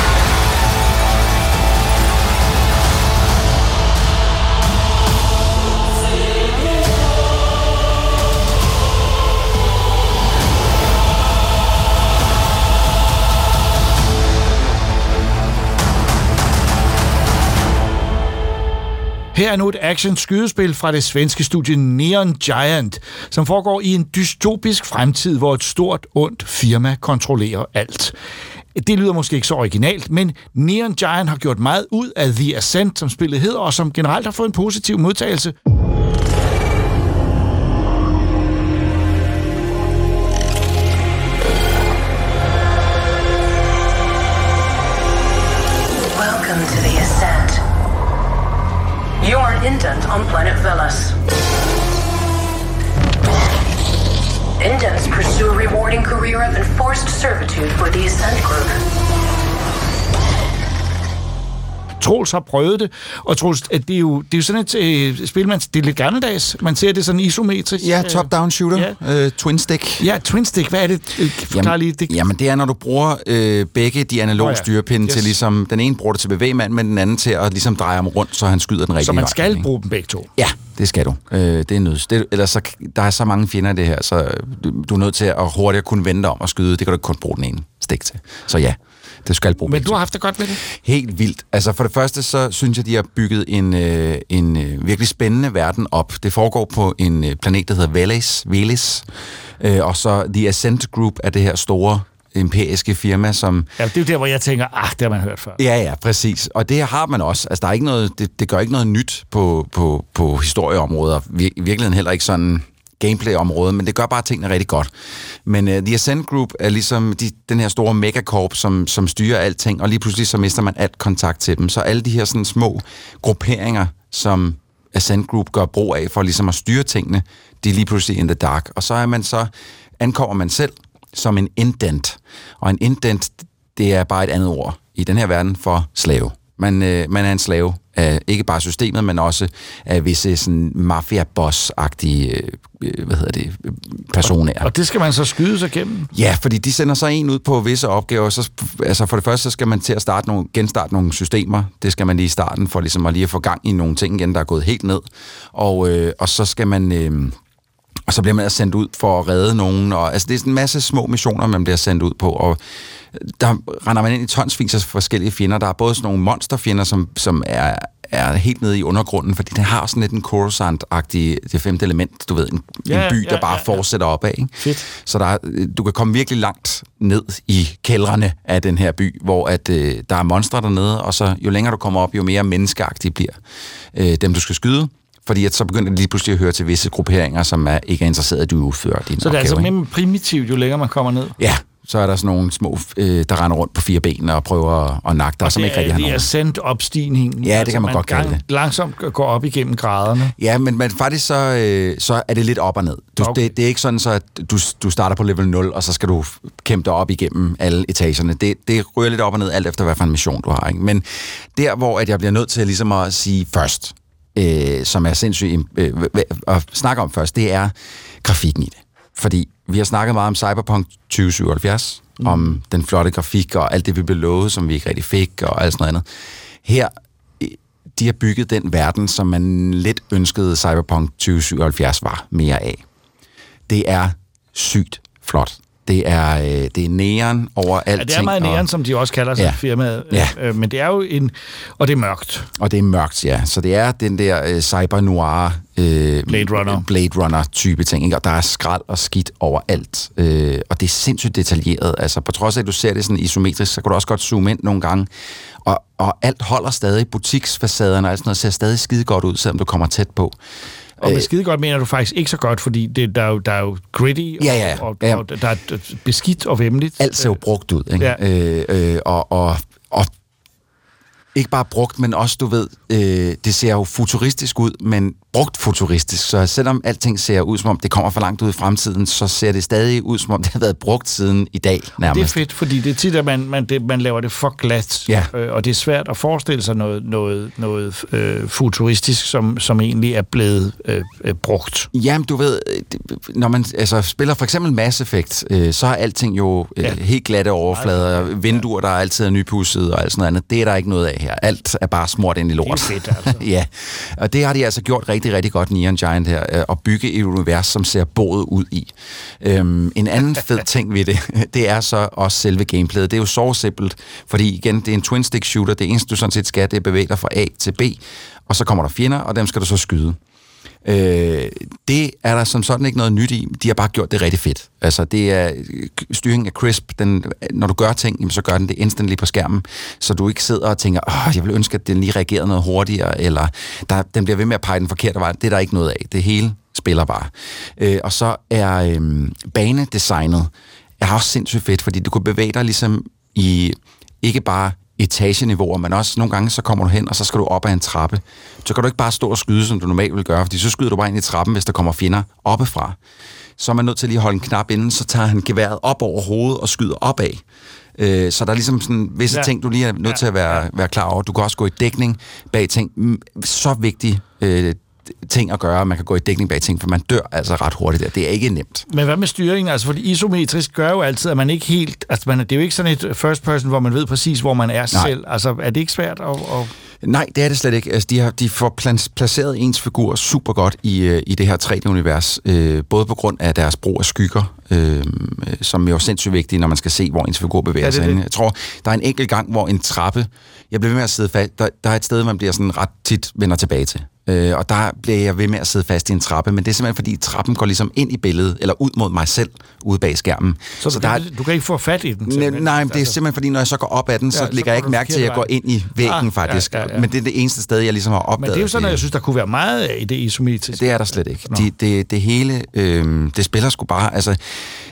Her er nu et action-skydespil fra det svenske studie Neon Giant, som foregår i en dystopisk fremtid, hvor et stort, ondt firma kontrollerer alt. Det lyder måske ikke så originalt, men Neon Giant har gjort meget ud af The Ascent, som spillet hedder, og som generelt har fået en positiv modtagelse. Pursue a rewarding career of enforced servitude for the Ascent Group. Troels har prøvet det, og Troels, at det er jo, det er jo sådan et øh, spil, man, det er lidt gammeldags. Man ser det sådan isometrisk. Ja, øh, top-down shooter, Ja. øh, twin stick. Ja, twin stick, hvad er det? Øh, Forklar lige det. Jamen, det er, når du bruger øh, begge de analoge oh, ja. styrepinde Yes. til ligesom... Den ene bruger det til bevægemand, men den anden til at ligesom dreje ham rundt, så han skyder den rigtige Så man vej, skal ikke? bruge dem begge to. Ja, det skal du. Øh, det er nødt. Det, ellers så, der er så mange fjender i det her, så du, du er nødt til at hurtigt kunne vente om at skyde. Det kan du ikke kun bruge den ene stik til. Så ja, det skal bruge Men du har haft det godt med det? Helt vildt. Altså for det første, så synes jeg, de har bygget en, øh, en øh, virkelig spændende verden op. Det foregår på en øh, planet, der hedder Veles, Veles. Øh, og så The Ascent Group er det her store empiriske firma, som... Ja, det er jo der, hvor jeg tænker, ah, det har man hørt før. Ja, ja, præcis. Og det har man også. Altså, der er ikke noget, det, det gør ikke noget nyt på, på, på historieområder. Vir, I virkeligheden heller ikke sådan gameplay-område, men det gør bare tingene rigtig godt. Men uh, The Ascent Group er ligesom de, den her store megacorp, som, som styrer alting, og lige pludselig så mister man alt kontakt til dem. Så alle de her sådan små grupperinger, som Ascent Group gør brug af for ligesom at styre tingene, de er lige pludselig in the dark. Og så er man så, ankommer man selv som en indent. Og en indent, det er bare et andet ord i den her verden for slave. Man, øh, man er en slave af ikke bare systemet, men også af visse sådan mafia-boss-agtige øh, øh, hvad hedder det, personer. Og det skal man så skyde sig igennem? Ja, fordi de sender så en ud på visse opgaver. Så, altså for det første, så skal man til at starte nogle, genstarte nogle systemer. Det skal man lige i starten, for ligesom at lige at få gang i nogle ting igen, der er gået helt ned. Og, øh, og så skal man... Øh, og så bliver man sendt ud for at redde nogen. Og, altså, det er sådan en masse små missioner, man bliver sendt ud på. Og der render man ind i tonsvis af forskellige fjender. Der er både sådan nogle monsterfjender, som, som er, er helt nede i undergrunden, fordi den har sådan lidt en Coruscant-agtig, det femte element, du ved, en, Ja, en by, ja, der bare ja, ja. fortsætter opad. Ikke? Fedt. Så der, er- du kan komme virkelig langt ned i kældrene af den her by, hvor at, øh, der er monstre dernede, og så jo længere du kommer op, jo mere menneskeagtige bliver øh, dem, du skal skyde. Fordi at så begynder det lige pludselig at høre til visse grupperinger, som er, ikke er interesseret i, at du udfører din Så det er opgave. altså mere primitivt, jo længere man kommer ned. Ja, så er der sådan nogle små, øh, der render rundt på fire ben og prøver at, at nakke dig, som ikke rigtig har det er nogen. sendt opstigningen. Ja, det kan man godt kalde gang, Langsomt går op igennem graderne. Ja, men, men faktisk så, øh, så er det lidt op og ned. Du, Okay. det, det er ikke sådan, så at du, du starter på level 0, og så skal du kæmpe dig op igennem alle etagerne. Det, det ryger lidt op og ned, alt efter hvad for en mission du har. Ikke? Men der, hvor at jeg bliver nødt til ligesom at sige først, øh, som er sindssygt øh, at snakke om først, det er grafikken i det. Fordi vi har snakket meget om Cyberpunk 2077, mm. om den flotte grafik og alt det, vi blev lovet, som vi ikke rigtig fik, og alt sådan noget andet. Her de har bygget den verden, som man lidt ønskede Cyberpunk 2077 var mere af. Det er sygt flot. Det er, øh, det er næren over Ja, alting. det er meget og- næren, som de også kalder sig Ja. ja. firmaet. Ja. Øh, men det er jo en... Og det er mørkt. Og det er mørkt, ja. Så det er den der øh, cyber-noir... Øh, Blade Runner. Blade Runner-type ting, ikke? Og der er skrald og skidt overalt. Øh, og det er sindssygt detaljeret. Altså, på trods af, at du ser det sådan isometrisk, så kan du også godt zoome ind nogle gange. Og, og alt holder stadig. Butiksfacaderne og alt sådan noget ser stadig skide godt ud, selvom du kommer tæt på. Og med skide godt mener du faktisk ikke så godt, fordi det, der, er jo, der er jo gritty, Ja, ja, og, ja. og, og der er beskidt og vemmeligt. Alt ser jo brugt ud, ikke? Ja. Øh, øh, og, og, og ikke bare brugt, men også, du ved, øh, det ser jo futuristisk ud, men brugt futuristisk. Så selvom alting ser ud, som om det kommer for langt ud i fremtiden, så ser det stadig ud, som om det har været brugt siden i dag, nærmest. Det er fedt, fordi det er tit, at man, man, det, man laver det for glat, Ja. øh, og det er svært at forestille sig noget, noget, noget øh, futuristisk, som, som egentlig er blevet øh, øh, brugt. Jamen, du ved, øh, når man altså, spiller for eksempel Mass Effect, øh, så er alting jo øh, Ja. helt glatte overflader, vinduer, der er altid er nypudset og alt sådan noget andet. Det er der ikke noget af her. Alt er bare smurt ind i lort. Det er fedt, altså. ja, og det har de altså gjort rigtig, rigtig, rigtig godt Neon Giant her, øh, at bygge et univers, som ser båret ud i. Øhm, en anden fed ting ved det, det er så også selve gameplayet. Det er jo så simpelt, fordi igen, det er en twin-stick shooter. Det eneste, du sådan set skal, det er bevæge dig fra A til B, og så kommer der fjender, og dem skal du så skyde. Øh, det er der som sådan ikke noget nyt i. De har bare gjort det rigtig fedt. Altså, det er øh, styringen af crisp. Den, øh, når du gør ting, jamen, så gør den det instantly på skærmen, så du ikke sidder og tænker, åh, jeg vil ønske, at den lige reagerede noget hurtigere, eller der, den bliver ved med at pege den forkerte vej. Det er der ikke noget af. Det hele spiller bare. Øh, og så er øh, banedesignet er også sindssygt fedt, fordi du kan bevæge dig ligesom i ikke bare etageniveauer, men også nogle gange, så kommer du hen, og så skal du op ad en trappe. Så kan du ikke bare stå og skyde, som du normalt vil gøre, fordi så skyder du bare ind i trappen, hvis der kommer fjender oppefra. Så er man nødt til lige at holde en knap inden, så tager han geværet op over hovedet og skyder opad. Øh, så der er ligesom sådan visse Ja. ting, du lige er nødt ja. til at være, være klar over. Du kan også gå i dækning bag ting. Så vigtig øh, ting at gøre, man kan gå i dækning bag ting, for man dør altså ret hurtigt der. Det er ikke nemt. Men hvad med styringen? Altså, fordi isometrisk gør jo altid, at man ikke helt... Altså, man, det er jo ikke sådan et first person, hvor man ved præcis, hvor man er Nej. selv. Altså, er det ikke svært at... at Nej, det er det slet ikke. Altså, de, har, de får placeret ens figur super godt i, øh, i det her 3D-univers. Øh, både på grund af deres brug af skygger, øh, som jo er sindssygt vigtige, når man skal se, hvor ens figur bevæger Ja, sig. det. Jeg tror, der er en enkelt gang, hvor en trappe... Jeg bliver ved med at sidde fast. Der, der er et sted, man bliver sådan ret tit vender tilbage til. Øh, og der bliver jeg ved med at sidde fast i en trappe, men det er simpelthen fordi trappen går ligesom ind i billedet, eller ud mod mig selv, ude bag skærmen. så, så du, der kan, du kan ikke få fat i den? Nej, nej, men det er simpelthen fordi, når jeg så går op ad den, så, Ja, ja, så lægger jeg ikke mærke til, at jeg går ind i væggen Ah, faktisk. ja, ja, ja. Men det er det eneste sted, jeg ligesom har opdaget. Men det er jo sådan, at jeg synes, der kunne være meget af i det isometriske. Det er der slet ikke. De, det, det hele, øh, det spiller sgu bare... Altså,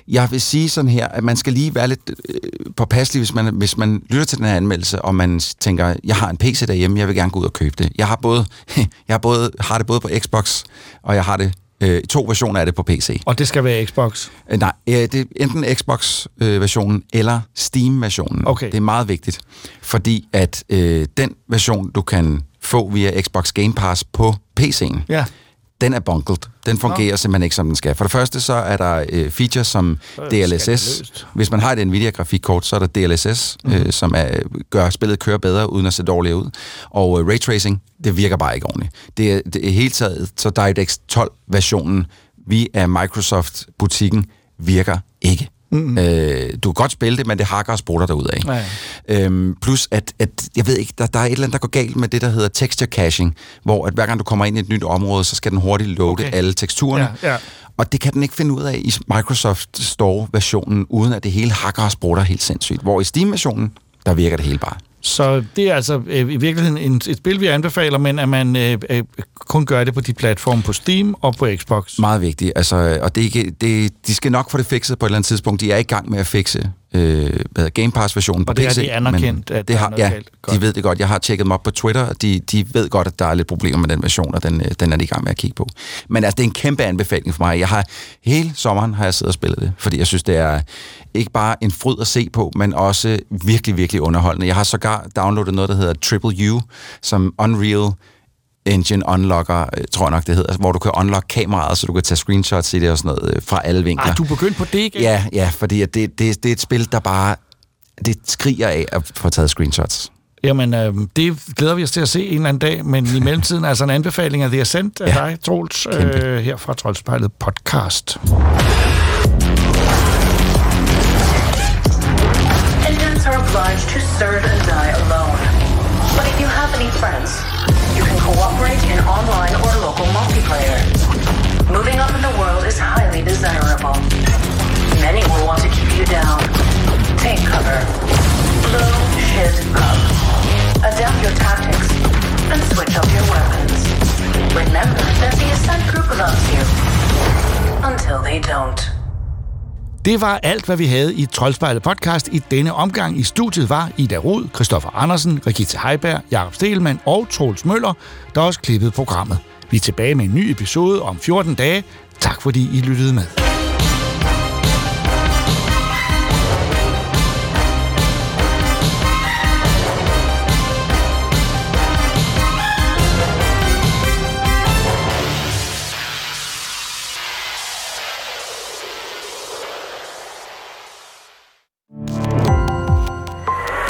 jeg vil sige sådan her, at man skal lige være lidt øh, påpasselig, hvis man, hvis man lytter til den her anmeldelse, og man tænker, jeg har en PC derhjemme, jeg vil gerne gå ud og købe det. Jeg har, både, jeg har, både, har det både på Xbox, og jeg har det øh, to versioner af det på PC. Og det skal være Xbox? Øh, nej, øh, det er enten Xbox-versionen eller Steam-versionen. Okay. Det er meget vigtigt, fordi at øh, den version, du kan få via Xbox Game Pass på PC'en, Ja. Den er bungled. Den fungerer Nå. simpelthen ikke, som den skal. For det første, så er der øh, features som er DLSS. Hvis man har et Nvidia-grafikkort, så er der DLSS, Mhm. mm. øh, som er, gør spillet køre bedre, uden at se dårligt ud. Og øh, Raytracing, det virker bare ikke ordentligt. Det er, det er helt taget, så DirectX 12-versionen via Microsoft-butikken virker ikke. Mhm. Øh, du kan godt spille det, men det hakker og sprutter derud af. Ja. Øhm, plus, at, at jeg ved ikke, der, der er et eller andet, der går galt med det, der hedder texture caching, hvor at hver gang du kommer ind i et nyt område, så skal den hurtigt loade okay. alle teksturerne. Ja, ja. Og det kan den ikke finde ud af i Microsoft Store-versionen, uden at det hele hakker og sprutter helt sindssygt. Hvor i Steam-versionen, der virker det hele bare. Så det er altså øh, i virkeligheden en, et spil, vi anbefaler, men at man øh, øh, kun gør det på de platforme på Steam og på Xbox. Meget vigtigt. Altså, øh, og det ikke, det, de skal nok få det fikset på et eller andet tidspunkt. De er i gang med at fikse øh, hvad Game Pass-versionen på Og det har PC. de anerkendt, men at det har, ja, galt. De ved det godt. Jeg har tjekket dem op på Twitter, og de, de ved godt, at der er lidt problemer med den version, og den, øh, den er de i gang med at kigge på. Men altså, det er en kæmpe anbefaling for mig. Jeg har hele sommeren har jeg siddet og spillet det, fordi jeg synes, det er ikke bare en fryd at se på, men også virkelig, virkelig underholdende. Jeg har sågar downloadet noget, der hedder Triple U, som Unreal Engine Unlocker, øh, tror jeg nok det hedder, hvor du kan unlock kameraet, så du kan tage screenshots i det og sådan noget øh, fra alle vinkler. Ah, du er begyndt på det, ikke? Ja, ja, fordi at det, det, det er et spil, der bare det skriger af at få taget screenshots. Jamen, øh, det glæder vi os til at se en eller anden dag, men i mellemtiden altså en anbefaling af The Ascent af Ja. dig, Troels, øh, her fra Troldspejlet podcast. Agents are obliged to serve and die alone. But if you have any friends, cooperate in online or local multiplayer. Moving up in the world is highly desirable. Many will want to keep you down. Take cover. Blow shit up. Adapt your tactics and switch up your weapons. Remember that the Ascent group loves you. Until they don't. Det var alt, hvad vi havde i Troldspejlet podcast. I denne omgang i studiet var Ida Rud, Christoffer Andersen, Rigitte Heiberg, Jakob Stelmann og Troels Møller, der også klippede programmet. Vi er tilbage med en ny episode om 14 dage. Tak fordi I lyttede med.